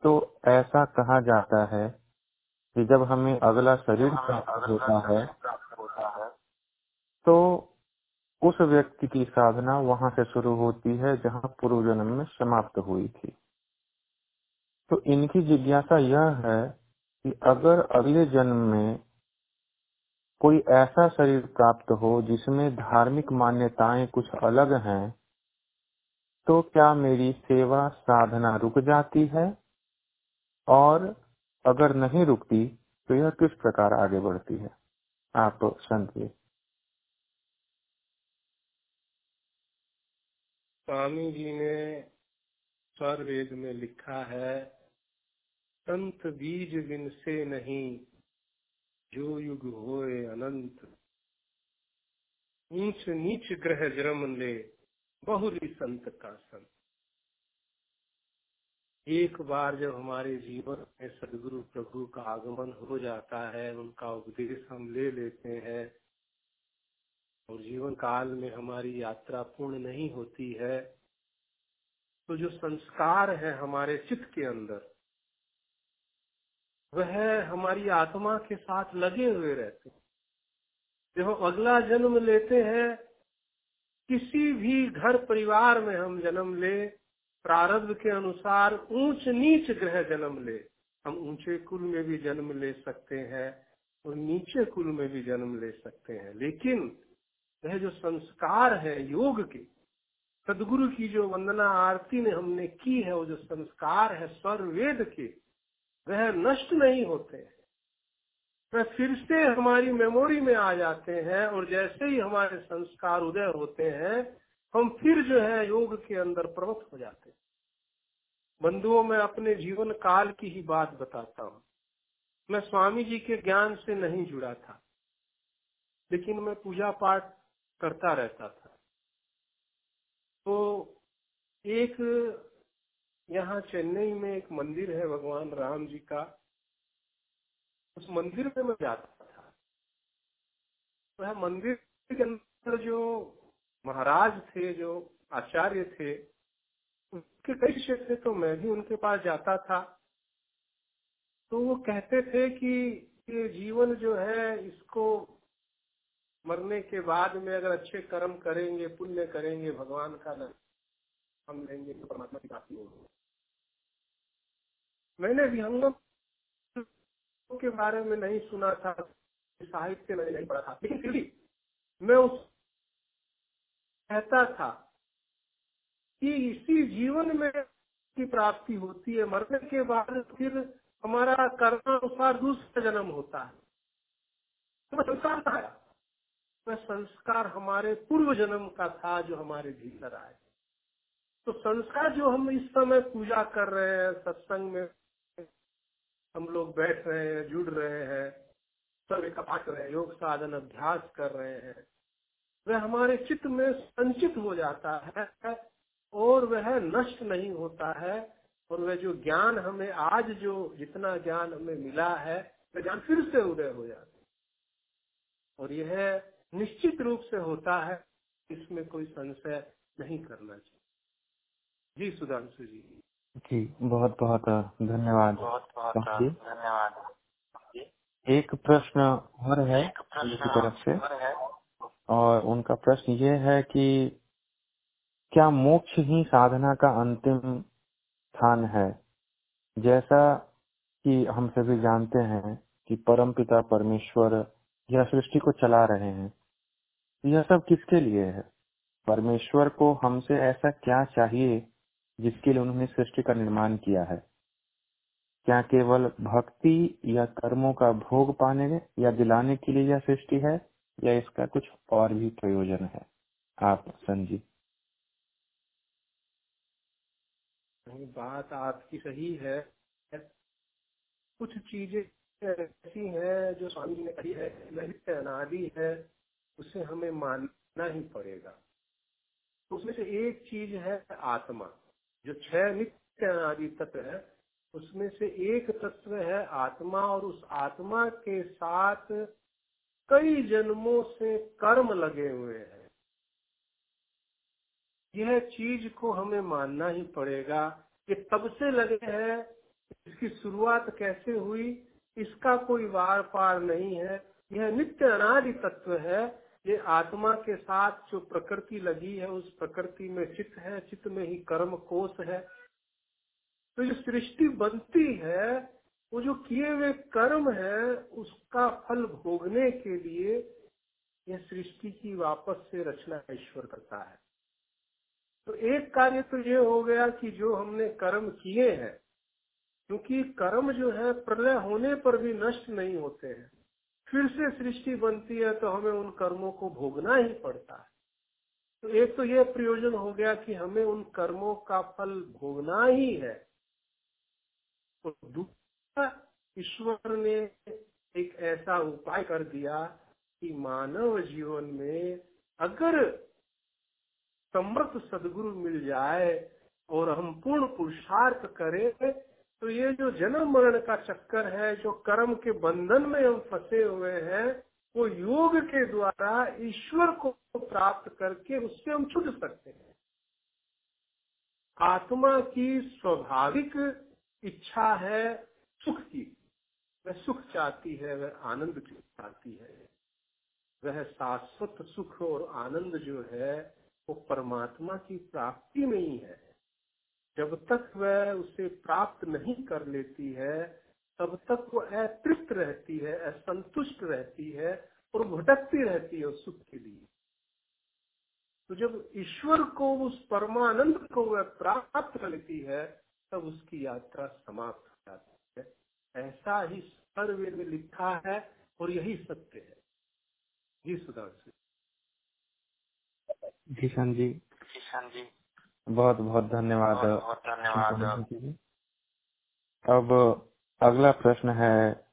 तो ऐसा कहा जाता है कि जब हमें अगला शरीर प्राप्त होता है तो उस व्यक्ति की साधना वहाँ से शुरू होती है जहाँ पूर्व जन्म में समाप्त हुई थी। तो इनकी जिज्ञासा यह है कि अगर अगले जन्म में कोई ऐसा शरीर प्राप्त हो जिसमें धार्मिक मान्यताएँ कुछ अलग हैं तो क्या मेरी सेवा साधना रुक जाती है? और अगर नहीं रुकती तो यह किस प्रकार आगे बढ़ती है? आप समझिए। स्वामी जी ने स्वर वेद में लिखा है, संत बीज बिन से नहीं जो युग होए अनंत। ऊंच नीच ग्रह जन्म ले, बहुरी संत का संत। एक बार जब हमारे जीवन में सदगुरु प्रभु का आगमन हो जाता है, उनका उपदेश हम ले लेते हैं, और जीवन काल में हमारी यात्रा पूर्ण नहीं होती है तो जो संस्कार है हमारे चित्त के अंदर वह हमारी आत्मा के साथ लगे हुए रहते हैं। जब हम अगला जन्म लेते हैं, किसी भी घर परिवार में हम जन्म ले, प्रारब्ध के अनुसार ऊंच नीच ग्रह जन्म ले। हम ऊँचे कुल में भी जन्म ले सकते हैं और नीचे कुल में भी जन्म ले सकते हैं। लेकिन वह जो संस्कार है योग के, सदगुरु की जो वंदना आरती ने हमने की है, वो जो संस्कार है स्वर वेद के वह नष्ट नहीं होते। वह फिर से हमारी मेमोरी में आ जाते हैं और जैसे ही हमारे संस्कार उदय होते हैं, हम फिर जो है योग के अंदर प्रवक्त हो जाते हैं। बंधुओं, में अपने जीवन काल की ही बात बताता हूँ। मैं स्वामी जी के ज्ञान से नहीं जुड़ा था, लेकिन मैं पूजा पाठ करता रहता था। तो एक यहाँ चेन्नई में एक मंदिर है भगवान राम जी का। उस मंदिर में मैं जाता था। वह तो मंदिर के अंदर जो महाराज थे, जो आचार्य थे, उनके कई थे तो मैं भी उनके पास जाता था। तो वो कहते थे कि ये जीवन जो है, इसको मरने के बाद में अगर अच्छे कर्म करेंगे, पुण्य करेंगे, भगवान का हम लेंगे तो परमात्मा की प्राप्ति होगी। मैंने विहंगम के बारे में नहीं सुना था, साहित्य मैंने नहीं पढ़ा था। लेकिन फिर भी मैं उस कहता था कि इसी जीवन में की प्राप्ति होती है, मरने के बाद फिर हमारा कर्मानुसार दूसरा जन्म होता है। तो संस्कार आया? संस्कार हमारे पूर्व जन्म का था जो हमारे भीतर आए तो संस्कार जो हम इस समय पूजा कर रहे हैं, सत्संग में हम लोग बैठ रहे हैं, जुड़ रहे हैं, सब एक पाठ रहे हैं, योग साधन, अभ्यास कर रहे हैं। वह हमारे चित्त में संचित हो जाता है और वह नष्ट नहीं होता है। और वह जो ज्ञान हमें आज जो जितना ज्ञान हमें मिला है, वह ज्ञान फिर से उदय हो जाता है। और यह निश्चित रूप से होता है, इसमें कोई संशय नहीं करना चाहिए। जी, सुधांशु जी। जी बहुत बहुत धन्यवाद। बहुत बहुत धन्यवाद। एक प्रश्न और है उनकी तरफ़ से। और उनका प्रश्न ये है कि क्या मोक्ष ही साधना का अंतिम स्थान है? जैसा कि हम सभी जानते हैं कि परमपिता परमेश्वर यह सृष्टि को चला रहे हैं। यह सब किसके लिए है? परमेश्वर को हमसे ऐसा क्या चाहिए जिसके लिए उन्होंने सृष्टि का निर्माण किया है। क्या केवल भक्ति या कर्मों का भोग पाने या दिलाने के लिए यह सृष्टि है, या इसका कुछ और भी प्रयोजन है? आप संजीव। बात आपकी सही है। कुछ चीज़ें ऐसी हैं जो स्वामी ने कही है नित्य अनादि है, उसे हमें मानना ही पड़ेगा। उसमें से एक चीज़ है आत्मा। जो छह नित्य अनादि तत्व है, उसमें से एक तत्व है आत्मा और उस आत्मा के साथ कई जन्मों से कर्म लगे हुए हैं। यह चीज़ को हमें मानना ही पड़ेगा कि तब से लगे हैं, इसकी शुरुआत कैसे हुई, इसका कोई वार पार नहीं है। यह नित्य अनादि तत्व है ये आत्मा के साथ जो प्रकृति लगी है, उस प्रकृति में चित्त है, चित्त में ही कर्म कोष है। तो जो सृष्टि बनती है, वो जो किए हुए कर्म है, उसका फल भोगने के लिए यह सृष्टि की वापस से रचना ईश्वर करता है। तो एक कार्य तो ये हो गया कि जो हमने कर्म किए हैं, क्योंकि कर्म जो है, प्रलय होने पर भी नष्ट नहीं होते हैं। फिर से सृष्टि बनती है तो हमें उन कर्मों को भोगना ही पड़ता है। तो एक तो यह प्रयोजन हो गया कि हमें उन कर्मों का फल भोगना ही है। तो दूसरा, ईश्वर ने एक ऐसा उपाय कर दिया कि मानव जीवन में अगर समर्थ सदगुरु मिल जाए और हम पूर्ण पुरुषार्थ करें तो ये जो जन्म मरण का चक्कर है, जो कर्म के बंधन में हम फंसे हुए हैं, वो योग के द्वारा ईश्वर को प्राप्त करके उससे हम छूट सकते हैं। आत्मा की स्वाभाविक इच्छा है सुख की। वह सुख चाहती है, वह आनंद चाहती है। वह शाश्वत सुख और आनंद जो है, वो परमात्मा की प्राप्ति में ही है। जब तक वह उसे प्राप्त नहीं कर लेती है तब तक वो अतृप्त रहती है असंतुष्ट रहती है और भटकती रहती है उस सुख के लिए। तो जब ईश्वर को उस परमानंद को वह प्राप्त कर लेती है तब उसकी यात्रा समाप्त हो जाती है। ऐसा ही सर्वेद में लिखा है और यही सत्य है। जी सुधांशु। किशन जी। किशन जी। बहुत बहुत धन्यवाद बहुत धन्यवाद। अब अगला प्रश्न है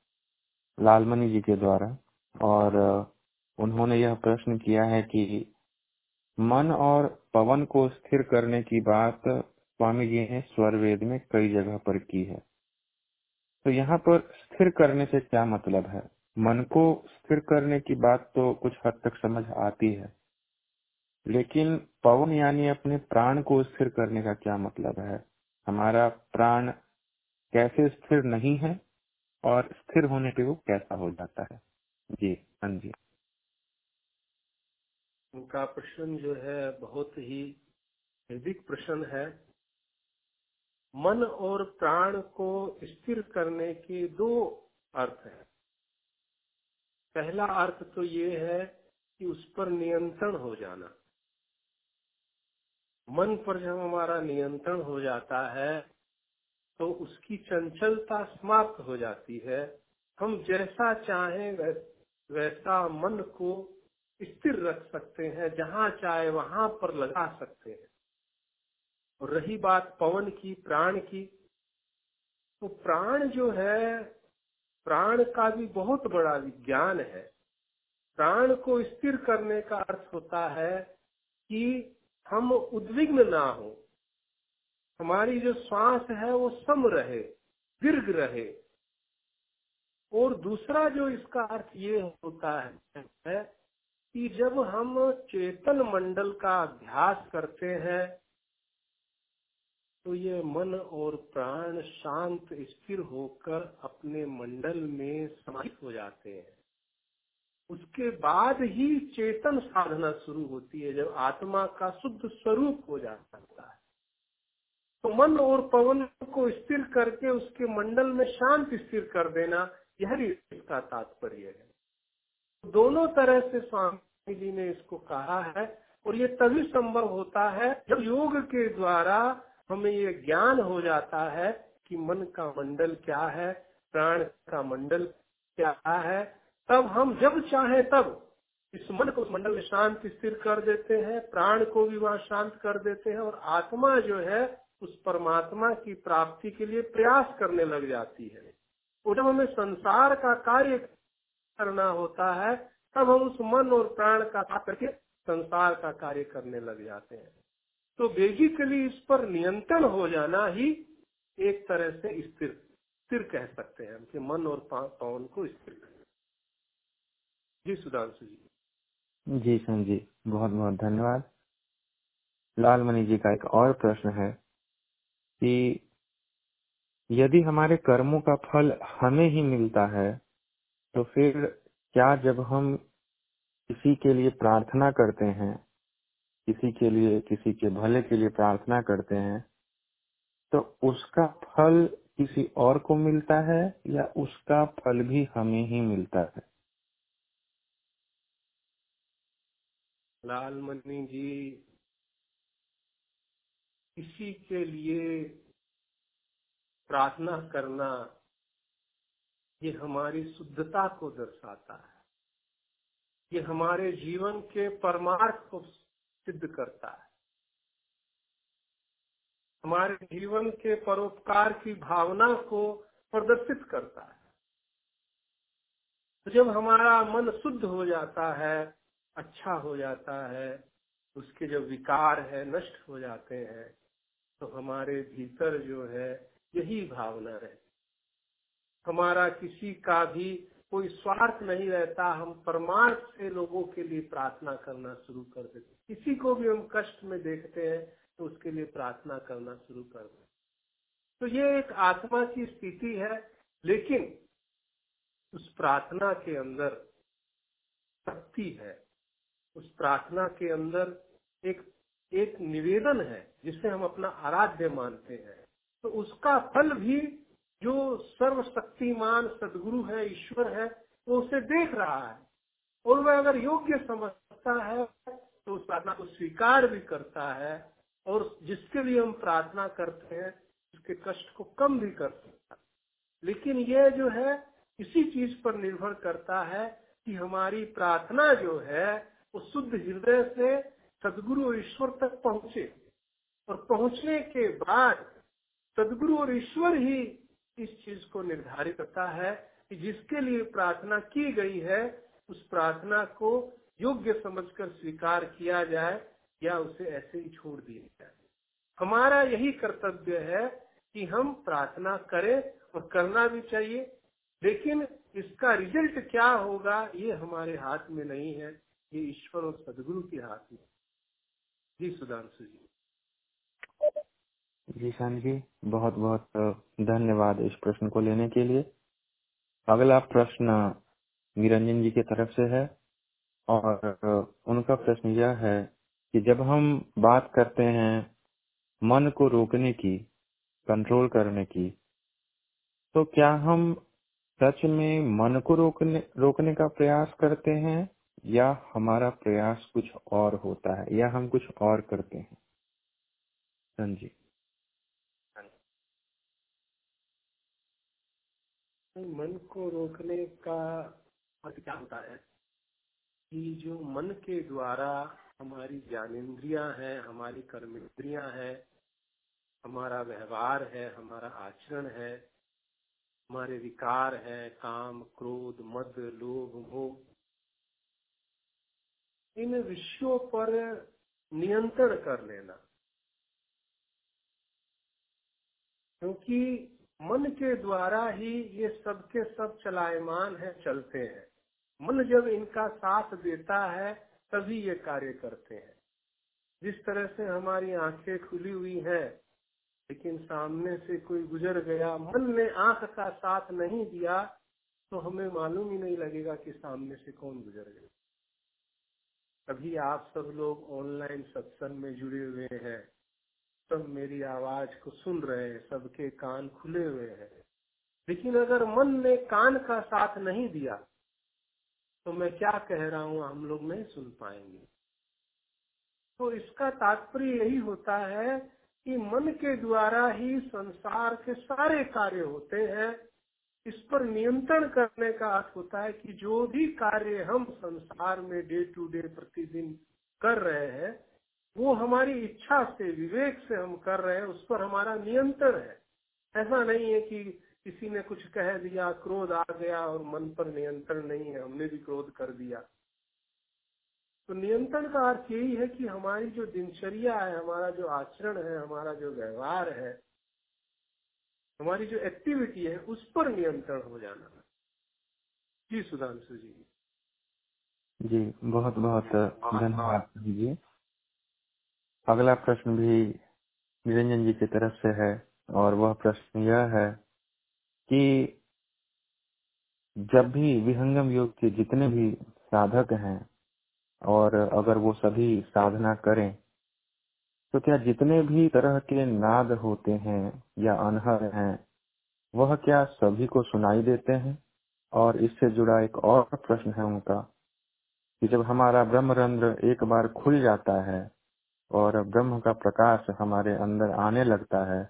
लालमणि जी के द्वारा और उन्होंने यह प्रश्न किया है कि मन और पवन को स्थिर करने की बात स्वामी जी ने स्वर वेद में कई जगह पर की है। तो यहाँ पर स्थिर करने से क्या मतलब है? मन को स्थिर करने की बात तो कुछ हद तक समझ आती है। लेकिन पवन यानी अपने प्राण को स्थिर करने का क्या मतलब है? हमारा प्राण कैसे स्थिर नहीं है और स्थिर होने पे वो कैसा हो जाता है? जी हाँ जी। उनका प्रश्न जो है बहुत ही वैदिक प्रश्न है। मन और प्राण को स्थिर करने के दो अर्थ है। पहला अर्थ तो ये है कि उस पर नियंत्रण हो जाना। मन पर जब हमारा नियंत्रण हो जाता है तो उसकी चंचलता समाप्त हो जाती है। हम जैसा चाहें वैसा मन को स्थिर रख सकते हैं, जहाँ चाहे वहाँ पर लगा सकते हैं। और रही बात पवन की, प्राण की तो प्राण जो है, प्राण का भी बहुत बड़ा विज्ञान है। प्राण को स्थिर करने का अर्थ होता है कि हम उद्विग्न ना हो। हमारी जो श्वास है वो सम रहे, दीर्घ रहे। और दूसरा जो इसका अर्थ ये होता है कि जब हम चेतन मंडल का अभ्यास करते हैं तो ये मन और प्राण शांत स्थिर होकर अपने मंडल में समाहित हो जाते हैं। उसके बाद ही चेतन साधना शुरू होती है, जब आत्मा का शुद्ध स्वरूप हो जाता है। तो मन और पवन को स्थिर करके उसके मंडल में शांत स्थिर कर देना, यह इसका तात्पर्य है। दोनों तरह से स्वामी जी ने इसको कहा है, और ये तभी संभव होता है जब योग के द्वारा हमें ये ज्ञान हो जाता है कि मन का मंडल क्या है, प्राण का मंडल क्या है तब हम जब चाहे तब इस मन को मंडल में शांत स्थिर कर देते हैं, प्राण को भी वहाँ शांत कर देते हैं और आत्मा जो है, उस परमात्मा की प्राप्ति के लिए प्रयास करने लग जाती है। और जब हमें संसार का कार्य करना होता है, तब हम उस मन और प्राण का करके संसार का कार्य करने लग जाते हैं। तो बेसिकली इस पर नियंत्रण हो जाना ही एक तरह से स्थिर स्थिर कह सकते हैं कि मन और पवन को स्थिर जी सुधांशु जी जी। सर जी बहुत बहुत धन्यवाद। लालमणि जी का एक और प्रश्न है कि यदि हमारे कर्मों का फल हमें ही मिलता है तो फिर क्या जब हम किसी के लिए प्रार्थना करते हैं, किसी के लिए, किसी के भले के लिए प्रार्थना करते हैं तो उसका फल किसी और को मिलता है या उसका फल भी हमें ही मिलता है? लालमणि जी किसी के लिए प्रार्थना करना ये हमारी शुद्धता को दर्शाता है। ये हमारे जीवन के परमार्थ को सिद्ध करता है। हमारे जीवन के परोपकार की भावना को प्रदर्शित करता है। तो जब हमारा मन शुद्ध हो जाता है अच्छा हो जाता है, उसके जो विकार है, नष्ट हो जाते हैं तो हमारे भीतर जो है, यही भावना रहती हमारा किसी का भी कोई स्वार्थ नहीं रहता, हम परमार्थ से लोगों के लिए प्रार्थना करना शुरू कर देते किसी को भी हम कष्ट में देखते हैं तो उसके लिए प्रार्थना करना शुरू कर देते तो ये एक आत्मा की स्थिति है, लेकिन उस प्रार्थना के अंदर शक्ति है। उस प्रार्थना के अंदर एक एक निवेदन है जिसे हम अपना आराध्य मानते हैं। तो उसका फल भी जो सर्वशक्तिमान सदगुरु है, ईश्वर है, वो उसे देख रहा है। और वह अगर योग्य समझता है तो उस प्रार्थना को स्वीकार भी करता है और जिसके लिए हम प्रार्थना करते हैं, उसके कष्ट को कम भी कर सकता है। लेकिन ये जो है, इसी चीज़ पर निर्भर करता है कि हमारी प्रार्थना जो है वो शुद्ध हृदय से सदगुरु और ईश्वर तक पहुँचे। और पहुँचने के बाद सदगुरु और ईश्वर ही इस चीज़ को निर्धारित करता है कि जिसके लिए प्रार्थना की गई है, उस प्रार्थना को योग्य समझकर स्वीकार किया जाए या उसे ऐसे ही छोड़ दिया जाए। हमारा यही कर्तव्य है कि हम प्रार्थना करें और करना भी चाहिए, लेकिन इसका रिज़ल्ट क्या होगा, ये हमारे हाथ में नहीं है। ये ईश्वर और सदगुरु के हाथ में। जी सुधांशु जी। जी सान जी बहुत बहुत धन्यवाद इस प्रश्न को लेने के लिए। अगला प्रश्न निरंजन जी की तरफ़ से है और उनका प्रश्न यह है कि जब हम बात करते हैं मन को रोकने की कंट्रोल करने की तो क्या हम सच में मन को रोकने रोकने का प्रयास करते हैं? या हमारा प्रयास कुछ और होता है, या हम कुछ और करते हैं। जी मन को रोकने का अर्थ क्या होता है? कि जो मन के द्वारा हमारी ज्ञानेन्द्रियाँ है, हमारी कर्मेंद्रियाँ है, हमारा व्यवहार है, हमारा आचरण है, हमारे विकार है, काम, क्रोध, मद, लोभ, मोह इन विषयों पर नियंत्रण कर लेना। क्योंकि मन के द्वारा ही ये सब के सब चलायमान है, चलते हैं। मन जब इनका साथ देता है, तभी ये कार्य करते हैं। जिस तरह से हमारी आँखें खुली हुई हैं, लेकिन सामने से कोई गुजर गया, मन ने आँख का साथ नहीं दिया तो हमें मालूम ही नहीं लगेगा कि सामने से कौन गुजर गया। अभी आप सब लोग ऑनलाइन सत्संग में जुड़े हुए हैं। सब मेरी आवाज़ को सुन रहे हैं, सबके कान खुले हुए हैं। लेकिन अगर मन ने कान का साथ नहीं दिया तो मैं क्या कह रहा हूँ, हम लोग नहीं सुन पाएँगे। तो इसका तात्पर्य यही होता है कि मन के द्वारा ही संसार के सारे कार्य होते हैं। इस पर नियंत्रण करने का अर्थ होता है कि जो भी कार्य हम संसार में डे टू डे प्रतिदिन कर रहे हैं, वो हमारी इच्छा से, विवेक से हम कर रहे हैं, उस पर हमारा नियंत्रण है। ऐसा नहीं है कि किसी ने कुछ कह दिया, क्रोध आ गया और मन पर नियंत्रण नहीं है, हमने भी क्रोध कर दिया। तो नियंत्रण का अर्थ यही है कि हमारी जो दिनचर्या है, हमारा जो आचरण है, हमारा जो व्यवहार है हमारी जो एक्टिविटी है उस पर नियंत्रण हो जाना। जी सुधांशु जी। जी बहुत बहुत धन्यवाद। जी। अगला प्रश्न भी निरंजन जी की तरफ़ से है और वह प्रश्न यह है कि जब भी विहंगम योग के जितने भी साधक हैं और अगर वो सभी साधना करें तो क्या जितने भी तरह के नाद होते हैं या अनहर हैं, वह क्या सभी को सुनाई देते हैं? और इससे जुड़ा एक और प्रश्न है उनका, कि जब हमारा ब्रह्मरंध्र एक बार खुल जाता है और ब्रह्म का प्रकाश हमारे अंदर आने लगता है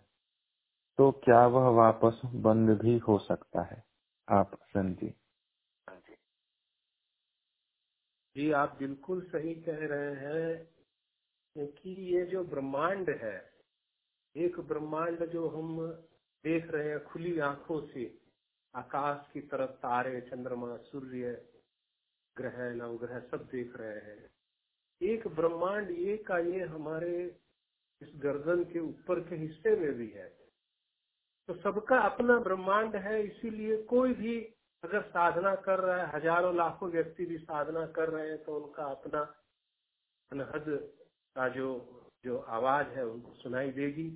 तो क्या वह वापस बंद भी हो सकता है? आप संजी जी, आप बिल्कुल सही कह रहे हैं क्योंकि ये जो ब्रह्मांड है, एक ब्रह्मांड जो हम देख रहे हैं खुली आँखों से, आकाश की तरफ़ तारे, चंद्रमा, सूर्य, ग्रह, नवग्रह सब देख रहे हैं। एक ब्रह्मांड ये का ये हमारे इस गर्दन के ऊपर के हिस्से में भी है। तो सबका अपना ब्रह्मांड है, इसीलिए कोई भी अगर साधना कर रहा है, हज़ारों, लाखों व्यक्ति भी साधना कर रहे हैं तो उनका अपना अनहद का जो जो आवाज़ है, उनको सुनाई देगी।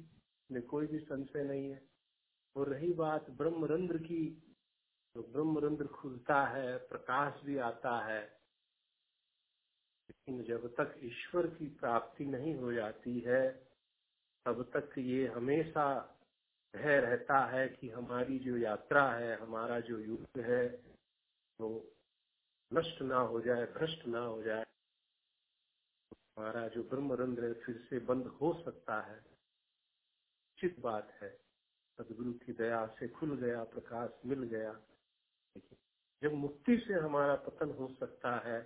कोई भी संशय नहीं है। और रही बात ब्रह्मरंध्र की तो ब्रह्मरंध्र खुलता है, प्रकाश भी आता है, लेकिन जब तक ईश्वर की प्राप्ति नहीं हो जाती है, तब तक ये हमेशा भय रहता है कि हमारी जो यात्रा है, हमारा जो युद्ध है, वो नष्ट ना हो जाए, भ्रष्ट ना हो जाए। हमारा जो ब्रह्मरंध्र है, फिर से बंद हो सकता है। चित बात है। सदगुरु की दया से खुल गया, प्रकाश मिल गया। जब मुक्ति से हमारा पतन हो सकता है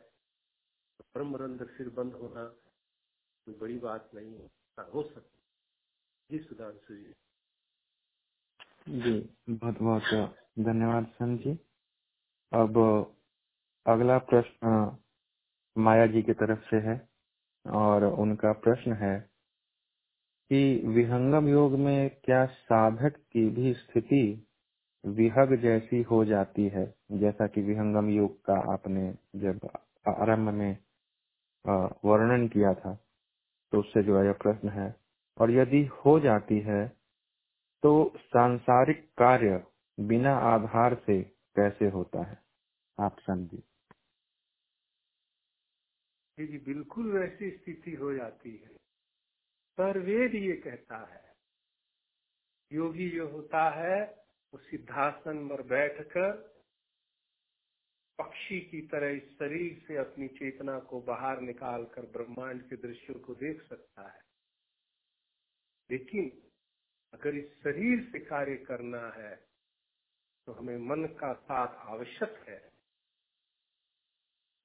तो ब्रह्मरंध्र फिर बंद होना कोई बड़ी बात नहीं है। हो सकती जी सुधांशु जी। जी, बहुत बहुत धन्यवाद सन जी। अब अगला प्रश्न माया जी की तरफ़ से है। और उनका प्रश्न है कि विहंगम योग में क्या साधक की भी स्थिति विहग जैसी हो जाती है? जैसा कि विहंगम योग का आपने जब आरंभ में वर्णन किया था तो उससे जो है प्रश्न है, और यदि हो जाती है तो सांसारिक कार्य बिना आधार से कैसे होता है? आप समझिए। जी बिल्कुल वैसी स्थिति हो जाती है। सर्वेद ये कहता है, योगी जो होता है, वो सिद्धासन पर बैठकर पक्षी की तरह इस शरीर से अपनी चेतना को बाहर निकालकर ब्रह्मांड के दृश्यों को देख सकता है। लेकिन अगर इस शरीर से कार्य करना है तो हमें मन का साथ आवश्यक है।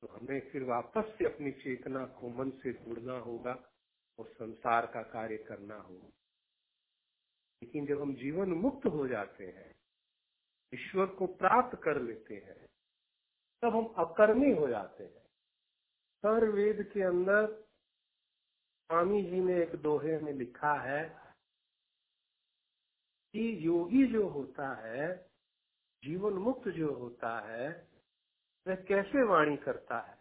तो हमें फिर वापस से अपनी चेतना को मन से जुड़ना होगा और संसार का कार्य करना होगा। लेकिन जब हम जीवन मुक्त हो जाते हैं, ईश्वर को प्राप्त कर लेते हैं, तब हम अकर्मी हो जाते हैं। सर वेद के अंदर स्वामी जी ने एक दोहे में लिखा है कि योगी जो होता है, जीवन मुक्त जो होता है वह कैसे वाणी करता है?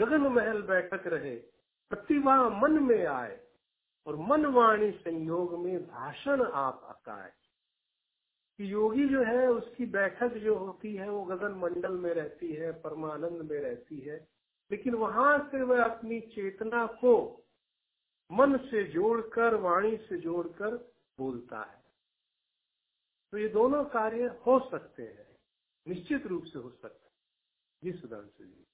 गगन महल बैठक रहे, प्रतिभा मन में आए, और मन वाणी संयोग में भाषण आप अकाए कि योगी जो है, उसकी बैठक जो होती है, वो गगन मंडल में रहती है, परमानंद में रहती है, लेकिन वहाँ से वह अपनी चेतना को मन से जोड़कर, वाणी से जोड़कर बोलता है। तो ये दोनों कार्य हो सकते हैं। निश्चित रूप से हो सकते हैं। जी सुधांशु जी।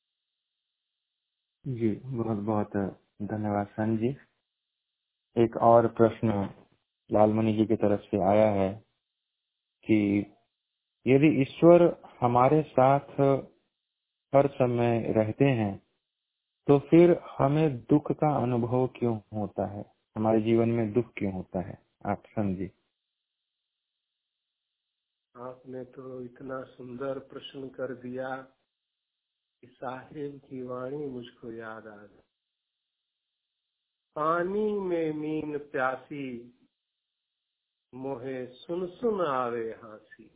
जी, बहुत बहुत धन्यवाद सन जी। एक और प्रश्न लालमणि जी की तरफ़ से आया है कि यदि ईश्वर हमारे साथ हर समय रहते हैं तो फिर हमें दुख का अनुभव क्यों होता है? हमारे जीवन में दुख क्यों होता है? आप समझिए आपने तो इतना सुंदर प्रश्न कर दिया कि साहेब की वाणी मुझको याद आ गई। पानी में मीन प्यासी, मोहे सुन सुन आवे हासी।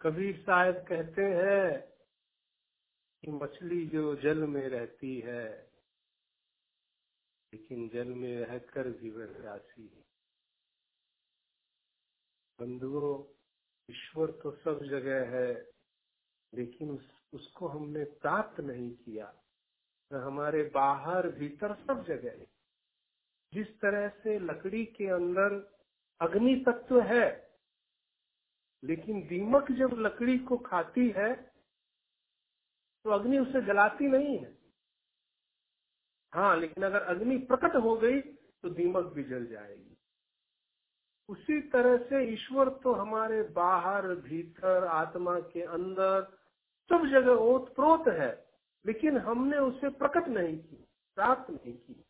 कबीर शायद कहते हैं कि मछली जो जल में रहती है, लेकिन जल में रहकर भी वह प्यासी है। बंधुओं ईश्वर तो सब जगह है लेकिन उस, उसको हमने प्राप्त नहीं किया। हमारे बाहर भीतर सब जगह है। जिस तरह से लकड़ी के अंदर अग्नि तत्व है लेकिन दीमक जब लकड़ी को खाती है तो अग्नि उसे जलाती नहीं है। हाँ लेकिन अगर अग्नि प्रकट हो गई तो दीमक भी जल जाएगी। उसी तरह से ईश्वर तो हमारे बाहर भीतर आत्मा के अंदर सब जगह ओत प्रोत है लेकिन हमने उसे प्रकट नहीं की प्राप्त नहीं की।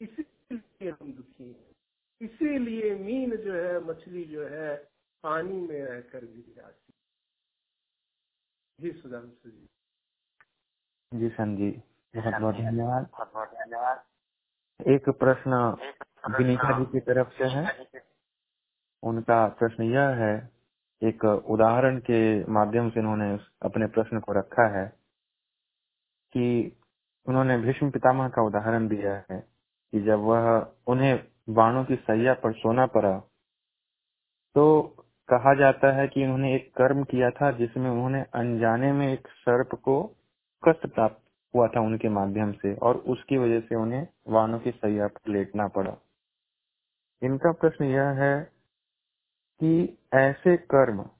इसीलिए हम दुखी हैं। इसीलिए मीन जो है मछली जो है पानी में रहकर गिर जाती जी सुधांशु जी। जी सन जी बहुत बहुत धन्यवाद। बहुत बहुत धन्यवाद। एक प्रश्न विनीता जी की तरफ़ से है। उनका प्रश्न यह है, एक उदाहरण के माध्यम से उन्होंने अपने प्रश्न को रखा है कि उन्होंने भीष्म पितामह का उदाहरण दिया है कि जब वह उन्हें बाणों की सैया पर सोना पड़ा तो कहा जाता है कि उन्होंने एक कर्म किया था जिसमें उन्होंने अनजाने में एक सर्प को कष्ट प्राप्त हुआ था उनके माध्यम से और उसकी वजह से उन्हें वानों की सैया पर लेटना पड़ा। इनका प्रश्न यह है कि ऐसे कर्म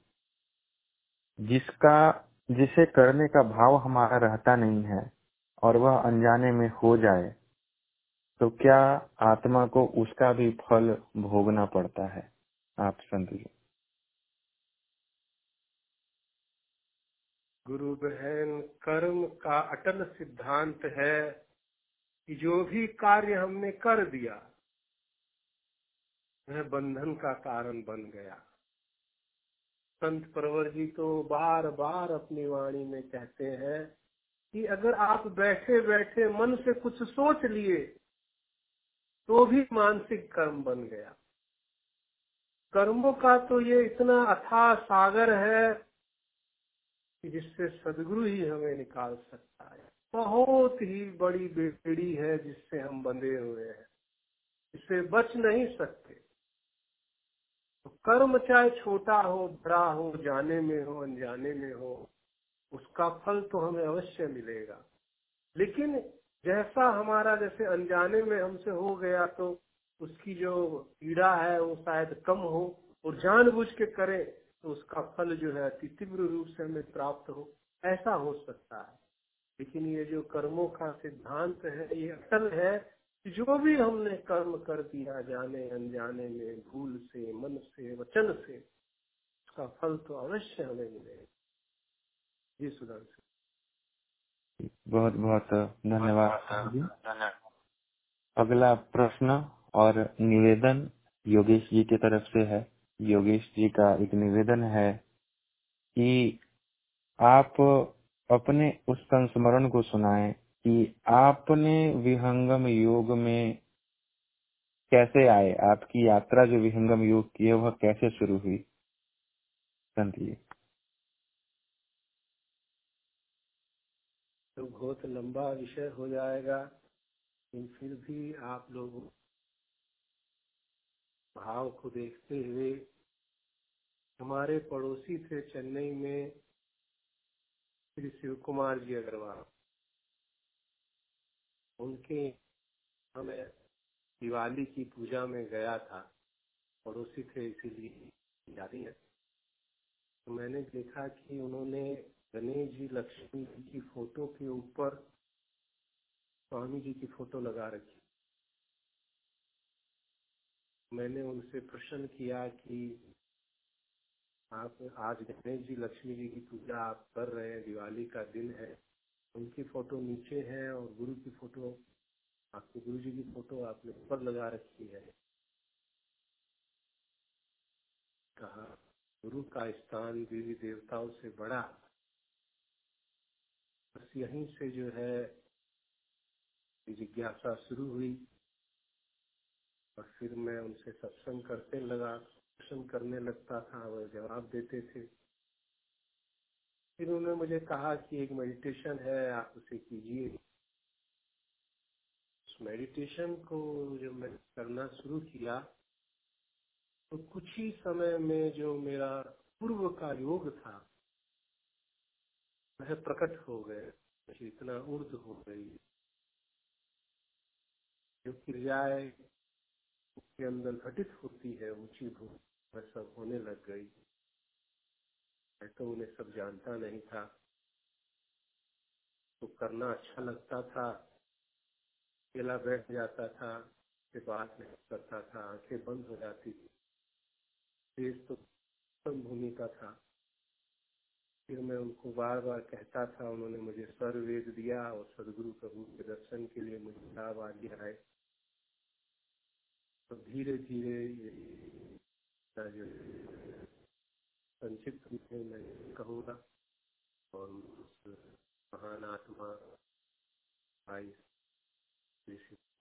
जिसका, जिसे करने का भाव हमारा रहता नहीं है और वह अनजाने में हो जाए तो क्या आत्मा को उसका भी फल भोगना पड़ता है? आप जी गुरु बहन, कर्म का अटल सिद्धांत है कि जो भी कार्य हमने कर दिया वह बंधन का कारण बन गया। संत परवर जी तो बार बार अपनी वाणी में कहते हैं कि अगर आप बैठे बैठे मन से कुछ सोच लिए तो भी मानसिक कर्म बन गया। कर्मों का तो ये इतना अथाह सागर है कि जिससे सदगुरु ही हमें निकाल सकता है। बहुत ही बड़ी बेड़ी है जिससे हम बंधे हुए हैं। इससे बच नहीं सकते। कर्म चाहे छोटा हो, बड़ा हो, जाने में हो, अनजाने में हो, उसका फल तो हमें अवश्य मिलेगा। लेकिन जैसा हमारा जैसे अनजाने में हमसे हो गया तो उसकी जो पीड़ा है, वो शायद कम हो और जानबूझ के करें तो उसका फल जो है, अति तीव्र रूप से हमें प्राप्त हो। ऐसा हो सकता है। लेकिन ये जो कर्मों का सिद्धांत है, ये अटल है जो भी हमने कर्म कर दिया जाने अनजाने में भूल से मन से वचन से उसका फल तो अवश्य हमें मिलेगा। जी सुधांशु। बहुत बहुत धन्यवाद। धन्यवाद। अगला प्रश्न और निवेदन योगेश जी की तरफ़ से है। योगेश जी का एक निवेदन है कि आप अपने उस संस्मरण को सुनाएँ कि आपने विहंगम योग में कैसे आए? आपकी यात्रा जो विहंगम योग की है, वह कैसे शुरू हुई? जी। तो बहुत लंबा विषय हो जाएगा, लेकिन फिर भी आप लोग भाव को देखते हुए हमारे पड़ोसी थे चेन्नई में, श्री शिव कुमार जी अग्रवाल। उनके हमें दिवाली की पूजा में गया था, पड़ोसी थे, इसीलिए जारी है। तो मैंने देखा कि उन्होंने गणेश जी, लक्ष्मी जी की फ़ोटो के ऊपर स्वामी जी की फ़ोटो लगा रखी। मैंने उनसे प्रश्न किया कि आप, आज गणेश जी, लक्ष्मी जी की पूजा आप कर रहे हैं, दिवाली का दिन है उनकी फ़ोटो नीचे है और गुरु की फ़ोटो, आपके गुरु जी की फ़ोटो आपने ऊपर लगा रखी है। कहा, गुरु का स्थान देवी देवताओं से बड़ा। बस यहीं से जो है, जिज्ञासा शुरू हुई और फिर मैं उनसे सत्संग करते लगा। प्रश्न करने लगता था, वह जवाब देते थे। फिर उन्होंने मुझे कहा कि एक मेडिटेशन है, आप उसे कीजिए। उस मेडिटेशन को जब मैं करना शुरू किया तो कुछ ही समय में जो मेरा पूर्व का योग था, वह प्रकट हो गए इतना उर्द हो गई। जो क्रियाएँ के अंदर घटित होती है, ऊँची भूमि वह सब होने लग गई। मैं तो उन्हें सब जानता नहीं था। तो करना अच्छा लगता था। अकेला बैठ जाता था के बात नहीं करता था, आँखें बंद हो जाती थी। देश तो भूमि का था। फिर मैं उनको बार बार कहता था, उन्होंने मुझे स्वर वेद दिया और सदगुरु प्रभु के दर्शन के लिए मुझे इलाहाबाद ले आए तो धीरे धीरे जो संक्षिप्त में मैं कहूँगा और महान आत्मा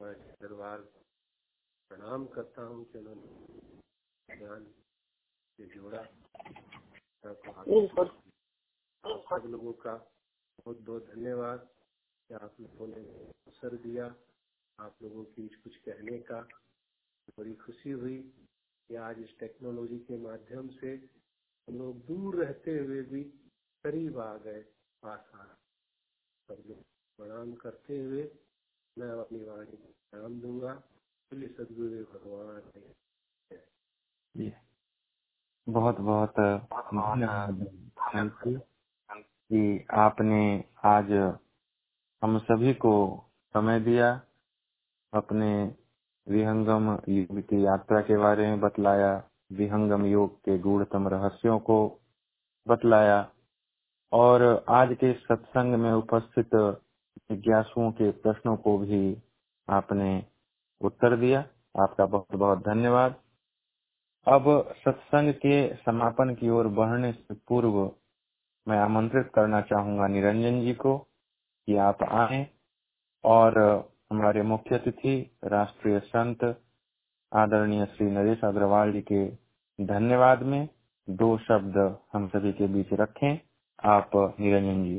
अग्रवाल प्रणाम करता हूँ कि उन्होंने ज्ञान से जोड़ा। सब लोगों का बहुत बहुत धन्यवाद। कि आप लोगों ने अवसर दिया? आप लोगों की कुछ कहने का? बड़ी खुशी हुई कि आज इस टेक्नोलॉजी के माध्यम से लोग दूर रहते हुए भी करीब आ गए पास आ सब लोग प्रणाम करते हुए मैं अपनी वाणी को प्रणाम दूँगा बोलिए सदगुरु भगवान बहुत बहुत कि आपने आज हम सभी को समय दिया, अपने विहंगम योग की यात्रा के बारे में बतलाया। विहंगम योग के गूढ़तम रहस्यों को बतलाया और आज के सत्संग में उपस्थित जिज्ञासुओं के प्रश्नों को भी आपने उत्तर दिया। आपका बहुत बहुत धन्यवाद। अब सत्संग के समापन की ओर बढ़ने से पूर्व मैं आमंत्रित करना चाहूँगा निरंजन जी को कि आप आए और हमारे मुख्य अतिथि, राष्ट्रीय संत, आदरणीय श्री नरेश अग्रवाल जी के धन्यवाद में दो शब्द हम सभी के बीच रखें। आप निरंजन जी।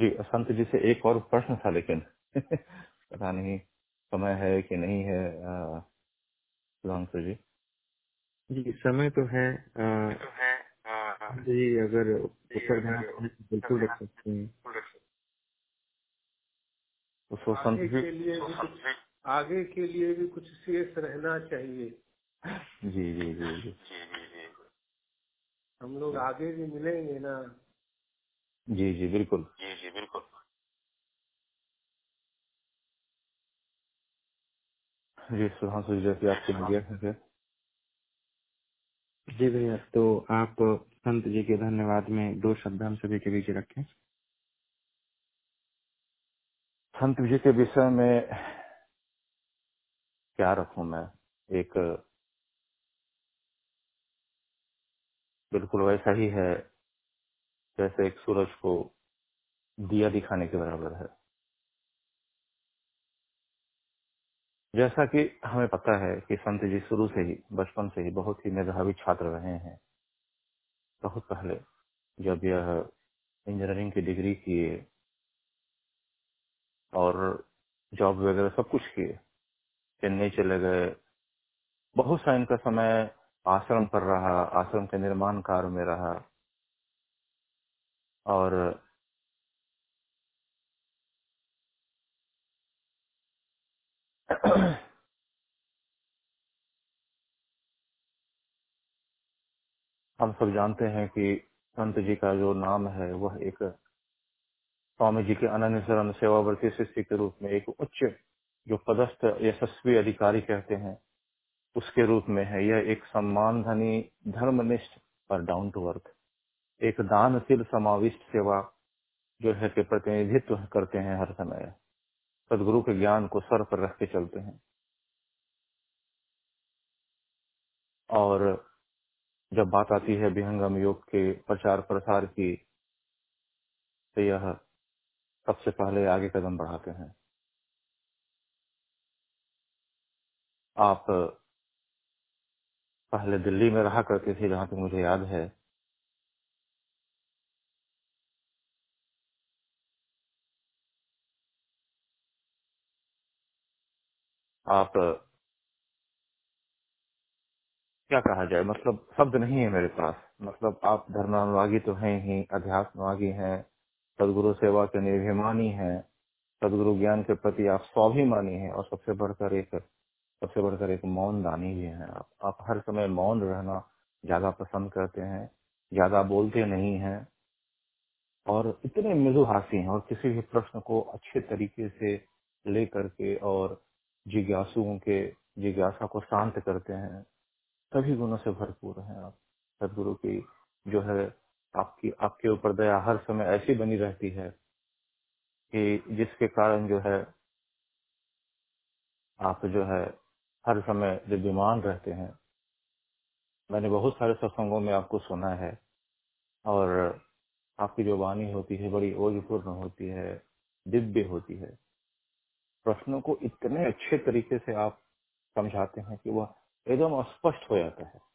जी संत जी से एक और प्रश्न था लेकिन [LAUGHS] पता नहीं समय है कि नहीं है सुधांशु जी। जी समय तो है आ, तो जी अगर उत्तर बिल्कुल रख सकते हैं। उसको संत जी के लिए भी कुछ आगे के लिए भी कुछ शेष रहना चाहिए। जी जी जी जी। हम लोग आगे भी मिलेंगे ना। जी जी बिल्कुल। जी जी बिल्कुल। जी सुधांशु जी जैसे आपकी मीडिया है जी भैया तो आप संत जी के धन्यवाद में दो शब्द हम सभी के बीच रखें। संत जी के विषय में क्या रखू मैं? एक, बिल्कुल वैसा ही है जैसे एक सूरज को दिया दिखाने के बराबर है। जैसा कि हमें पता है कि संत जी शुरू से ही, बचपन से ही बहुत ही मेधावी छात्र रहे हैं। बहुत पहले जब यह इंजीनियरिंग की डिग्री किए और जॉब वगैरह सब कुछ किए। चेन्नई चले गए। बहुत सा इनका समय आश्रम पर रहा, आश्रम के निर्माण कार्य में रहा। और हम सब जानते हैं कि संत जी का जो नाम है, वह एक स्वामी जी के अनन्य शरण सेवावर्ती शिष्य के रूप में एक उच्च जो पदस्थ यशस्वी अधिकारी कहते हैं, उसके रूप में है। यह एक सम्मान धनी, धर्मनिष्ठ और डाउन टू अर्थ एक दानशील समाविष्ट सेवा जो है कि प्रतिनिधित्व करते हैं हर समय। सदगुरु के ज्ञान को सर पर रख के चलते हैं। और जब बात आती है विहंगम योग के प्रचार प्रसार की तो यह सबसे पहले आगे कदम बढ़ाते हैं। आप पहले दिल्ली में रहा करते थे जहाँ तक मुझे याद है। आप क्या कहा जाए? मतलब शब्द नहीं है मेरे पास। मतलब आप धर्मानुरागी तो हैं ही, अध्यात्मवागी हैं। सदगुरु सेवा के निर्भिमानी हैं, सदगुरु ज्ञान के प्रति आप स्वाभिमानी हैं और सबसे बढ़कर एक, सबसे बढ़कर एक मौन दानी भी हैं आप। आप हर समय मौन रहना ज़्यादा पसंद करते हैं, ज़्यादा बोलते नहीं हैं और इतने मृदुभाषी हैं और किसी भी प्रश्न को अच्छे तरीके से ले करके और जिज्ञासुओं के जिज्ञासा को शांत करते हैं सभी गुणों से भरपूर हैं आप। सदगुरु की जो है आपकी, आपके ऊपर दया हर समय ऐसी बनी रहती है कि जिसके कारण जो है आप जो है हर समय विद्यमान रहते हैं। मैंने बहुत सारे सत्संगों में आपको सुना है और आपकी जो वाणी होती है बड़ी ओजपूर्ण होती है, दिव्य होती है। प्रश्नों को इतने अच्छे तरीके से आप समझाते हैं कि वह एकदम स्पष्ट हो जाता है।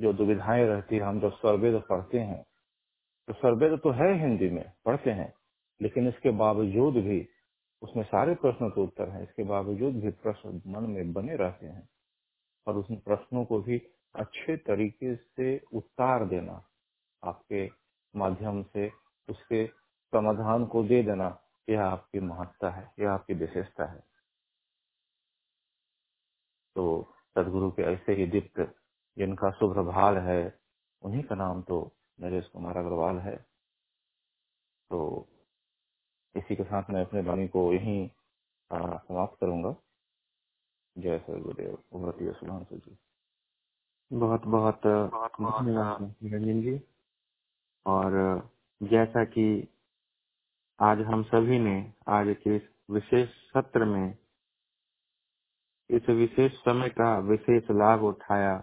जो दुविधाएँ रहती है, हम जब सर्वेद पढ़ते हैं तो सर्वेद तो है हिंदी में, पढ़ते हैं, लेकिन इसके बावजूद भी उसमें सारे प्रश्नों के उत्तर हैं, इसके बावजूद भी प्रश्न मन में बने रहते हैं, और उन प्रश्नों को भी अच्छे तरीके से उतार देना, आपके माध्यम से उसके समाधान को दे देना, यह आपकी महत्ता है, यह आपकी विशेषता है। तो सदगुरु के ऐसे ही दीप्त जिनका शुभ भाल है उन्हीं का नाम तो नरेश कुमार अग्रवाल है। तो इसी के साथ मैं अपने वाणी को यहीं समाप्त करूँगा। जय सर गुरुदेव भगवती सुधांशु जी। बहुत बहुत धन्यवाद निरंजन जी। और जैसा कि आज हम सभी ने आज के इस विशेष सत्र में इस विशेष समय का विशेष लाभ उठाया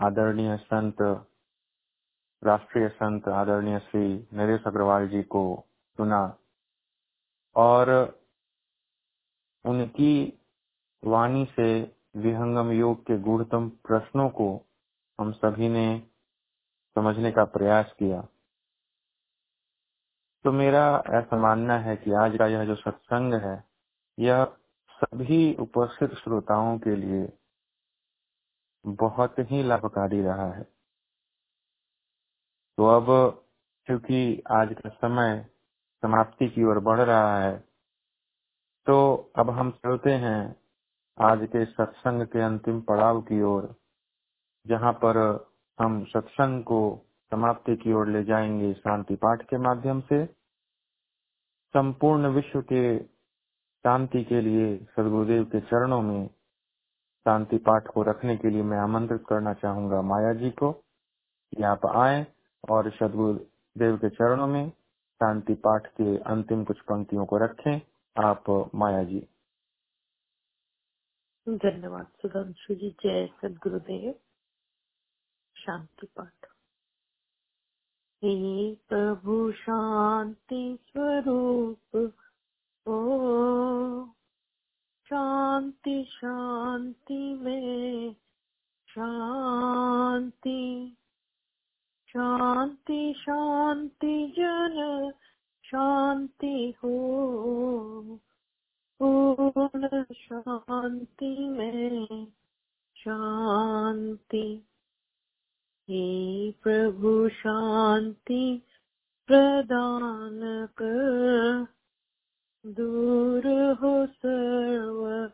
आदरणीय संत, राष्ट्रीय संत आदरणीय श्री नरेश अग्रवाल जी को सुना और उनकी वाणी से विहंगम योग के गुणतम प्रश्नों को हम सभी ने समझने का प्रयास किया। तो मेरा ऐसा मानना है कि आज का यह जो सत्संग है, यह सभी उपस्थित श्रोताओं के लिए बहुत ही लाभकारी रहा है। तो अब क्योंकि आज का समय समाप्ति की ओर बढ़ रहा है तो अब हम चलते हैं आज के सत्संग के अंतिम पड़ाव की ओर, जहाँ पर हम सत्संग को समाप्ति की ओर ले जाएँगे शांति पाठ के माध्यम से। संपूर्ण विश्व के शांति के लिए सदगुरुदेव के चरणों में शांति पाठ को रखने के लिए मैं आमंत्रित करना चाहूँगा। माया जी को, कि आप आए और सदगुरुदेव के चरणों में शांति पाठ के अंतिम कुछ पंक्तियों को रखें। आप माया जी धन्यवाद सुधांशु जी। जय सदगुरुदेव। शांति पाठ। हे प्रभु शांति स्वरूप, ओ शांति शांति में, शांति शांति शांति जन, शांति हो, पूर्ण शांति में, शांति। हे प्रभु, शांति प्रदान कर। दूर हो सर्व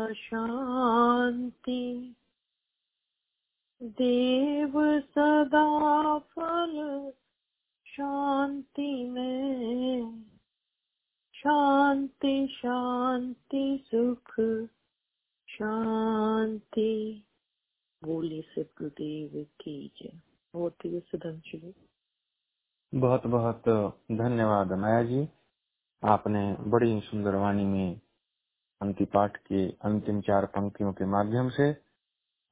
अशांति। देव सदा फल शांति में। शांति शांति, सुख, शांति। बोले सदगुरुदेव की जय। बहुत ही सुधांशु बहुत बहुत धन्यवाद माया जी। आपने बड़ी सुंदर वाणी में अंति पाठ के अंतिम चार पंक्तियों के माध्यम से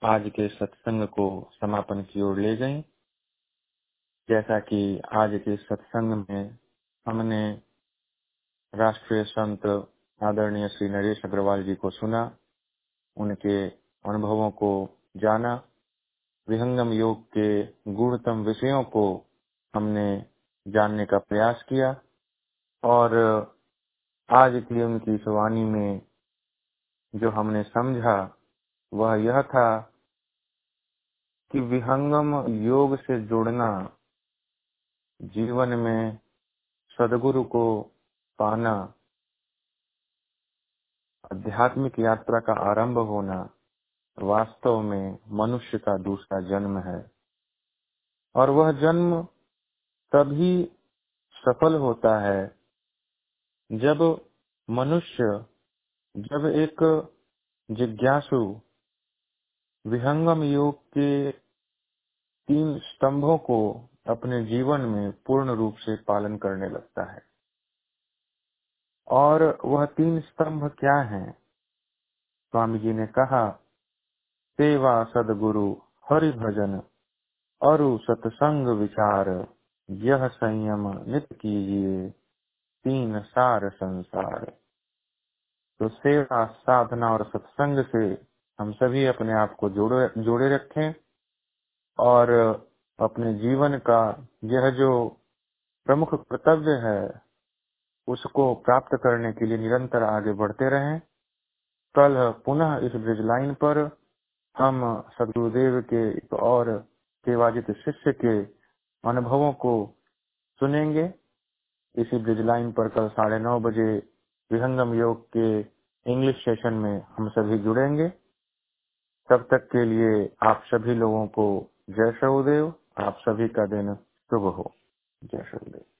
आज के सत्संग को समापन की ओर ले गई। जैसा कि आज के सत्संग में हमने राष्ट्रीय संत आदरणीय श्री नरेश अग्रवाल जी को सुना, उनके अनुभवों को जाना, विहंगम योग के गुणतम विषयों को हमने जानने का प्रयास किया और आज की उनकी वाणी में जो हमने समझा, वह यह था कि विहंगम योग से जुड़ना जीवन में सदगुरु को पाना, आध्यात्मिक यात्रा का आरंभ होना, वास्तव में मनुष्य का दूसरा जन्म है। और वह जन्म तभी सफल होता है जब मनुष्य, जब एक जिज्ञासु विहंगम योग के तीन स्तंभों को अपने जीवन में पूर्ण रूप से पालन करने लगता है, और वह तीन स्तंभ क्या हैं? स्वामी जी ने कहा, सेवा सदगुरु हरि भजन अरु सत्संग विचार, यह संयम नित कीजिए। तीन सार संसार। तो सेवा, साधना और सत्संग से हम सभी अपने आप को जोड़े जोड़े रखें और अपने जीवन का यह जो प्रमुख कर्तव्य है, उसको प्राप्त करने के लिए निरंतर आगे बढ़ते रहें। कल पुनः इस ब्रिज लाइन पर हम सदगुरुदेव के एक और सेवाजित शिष्य के अनुभवों को सुनेंगे। इसी ब्रिज लाइन पर कल साढ़े नौ बजे विहंगम योग के इंग्लिश सेशन में हम सभी जुड़ेंगे। तब तक के लिए आप सभी लोगों को जय शहुदेव आप सभी का दिन शुभ हो। जय सहुदेव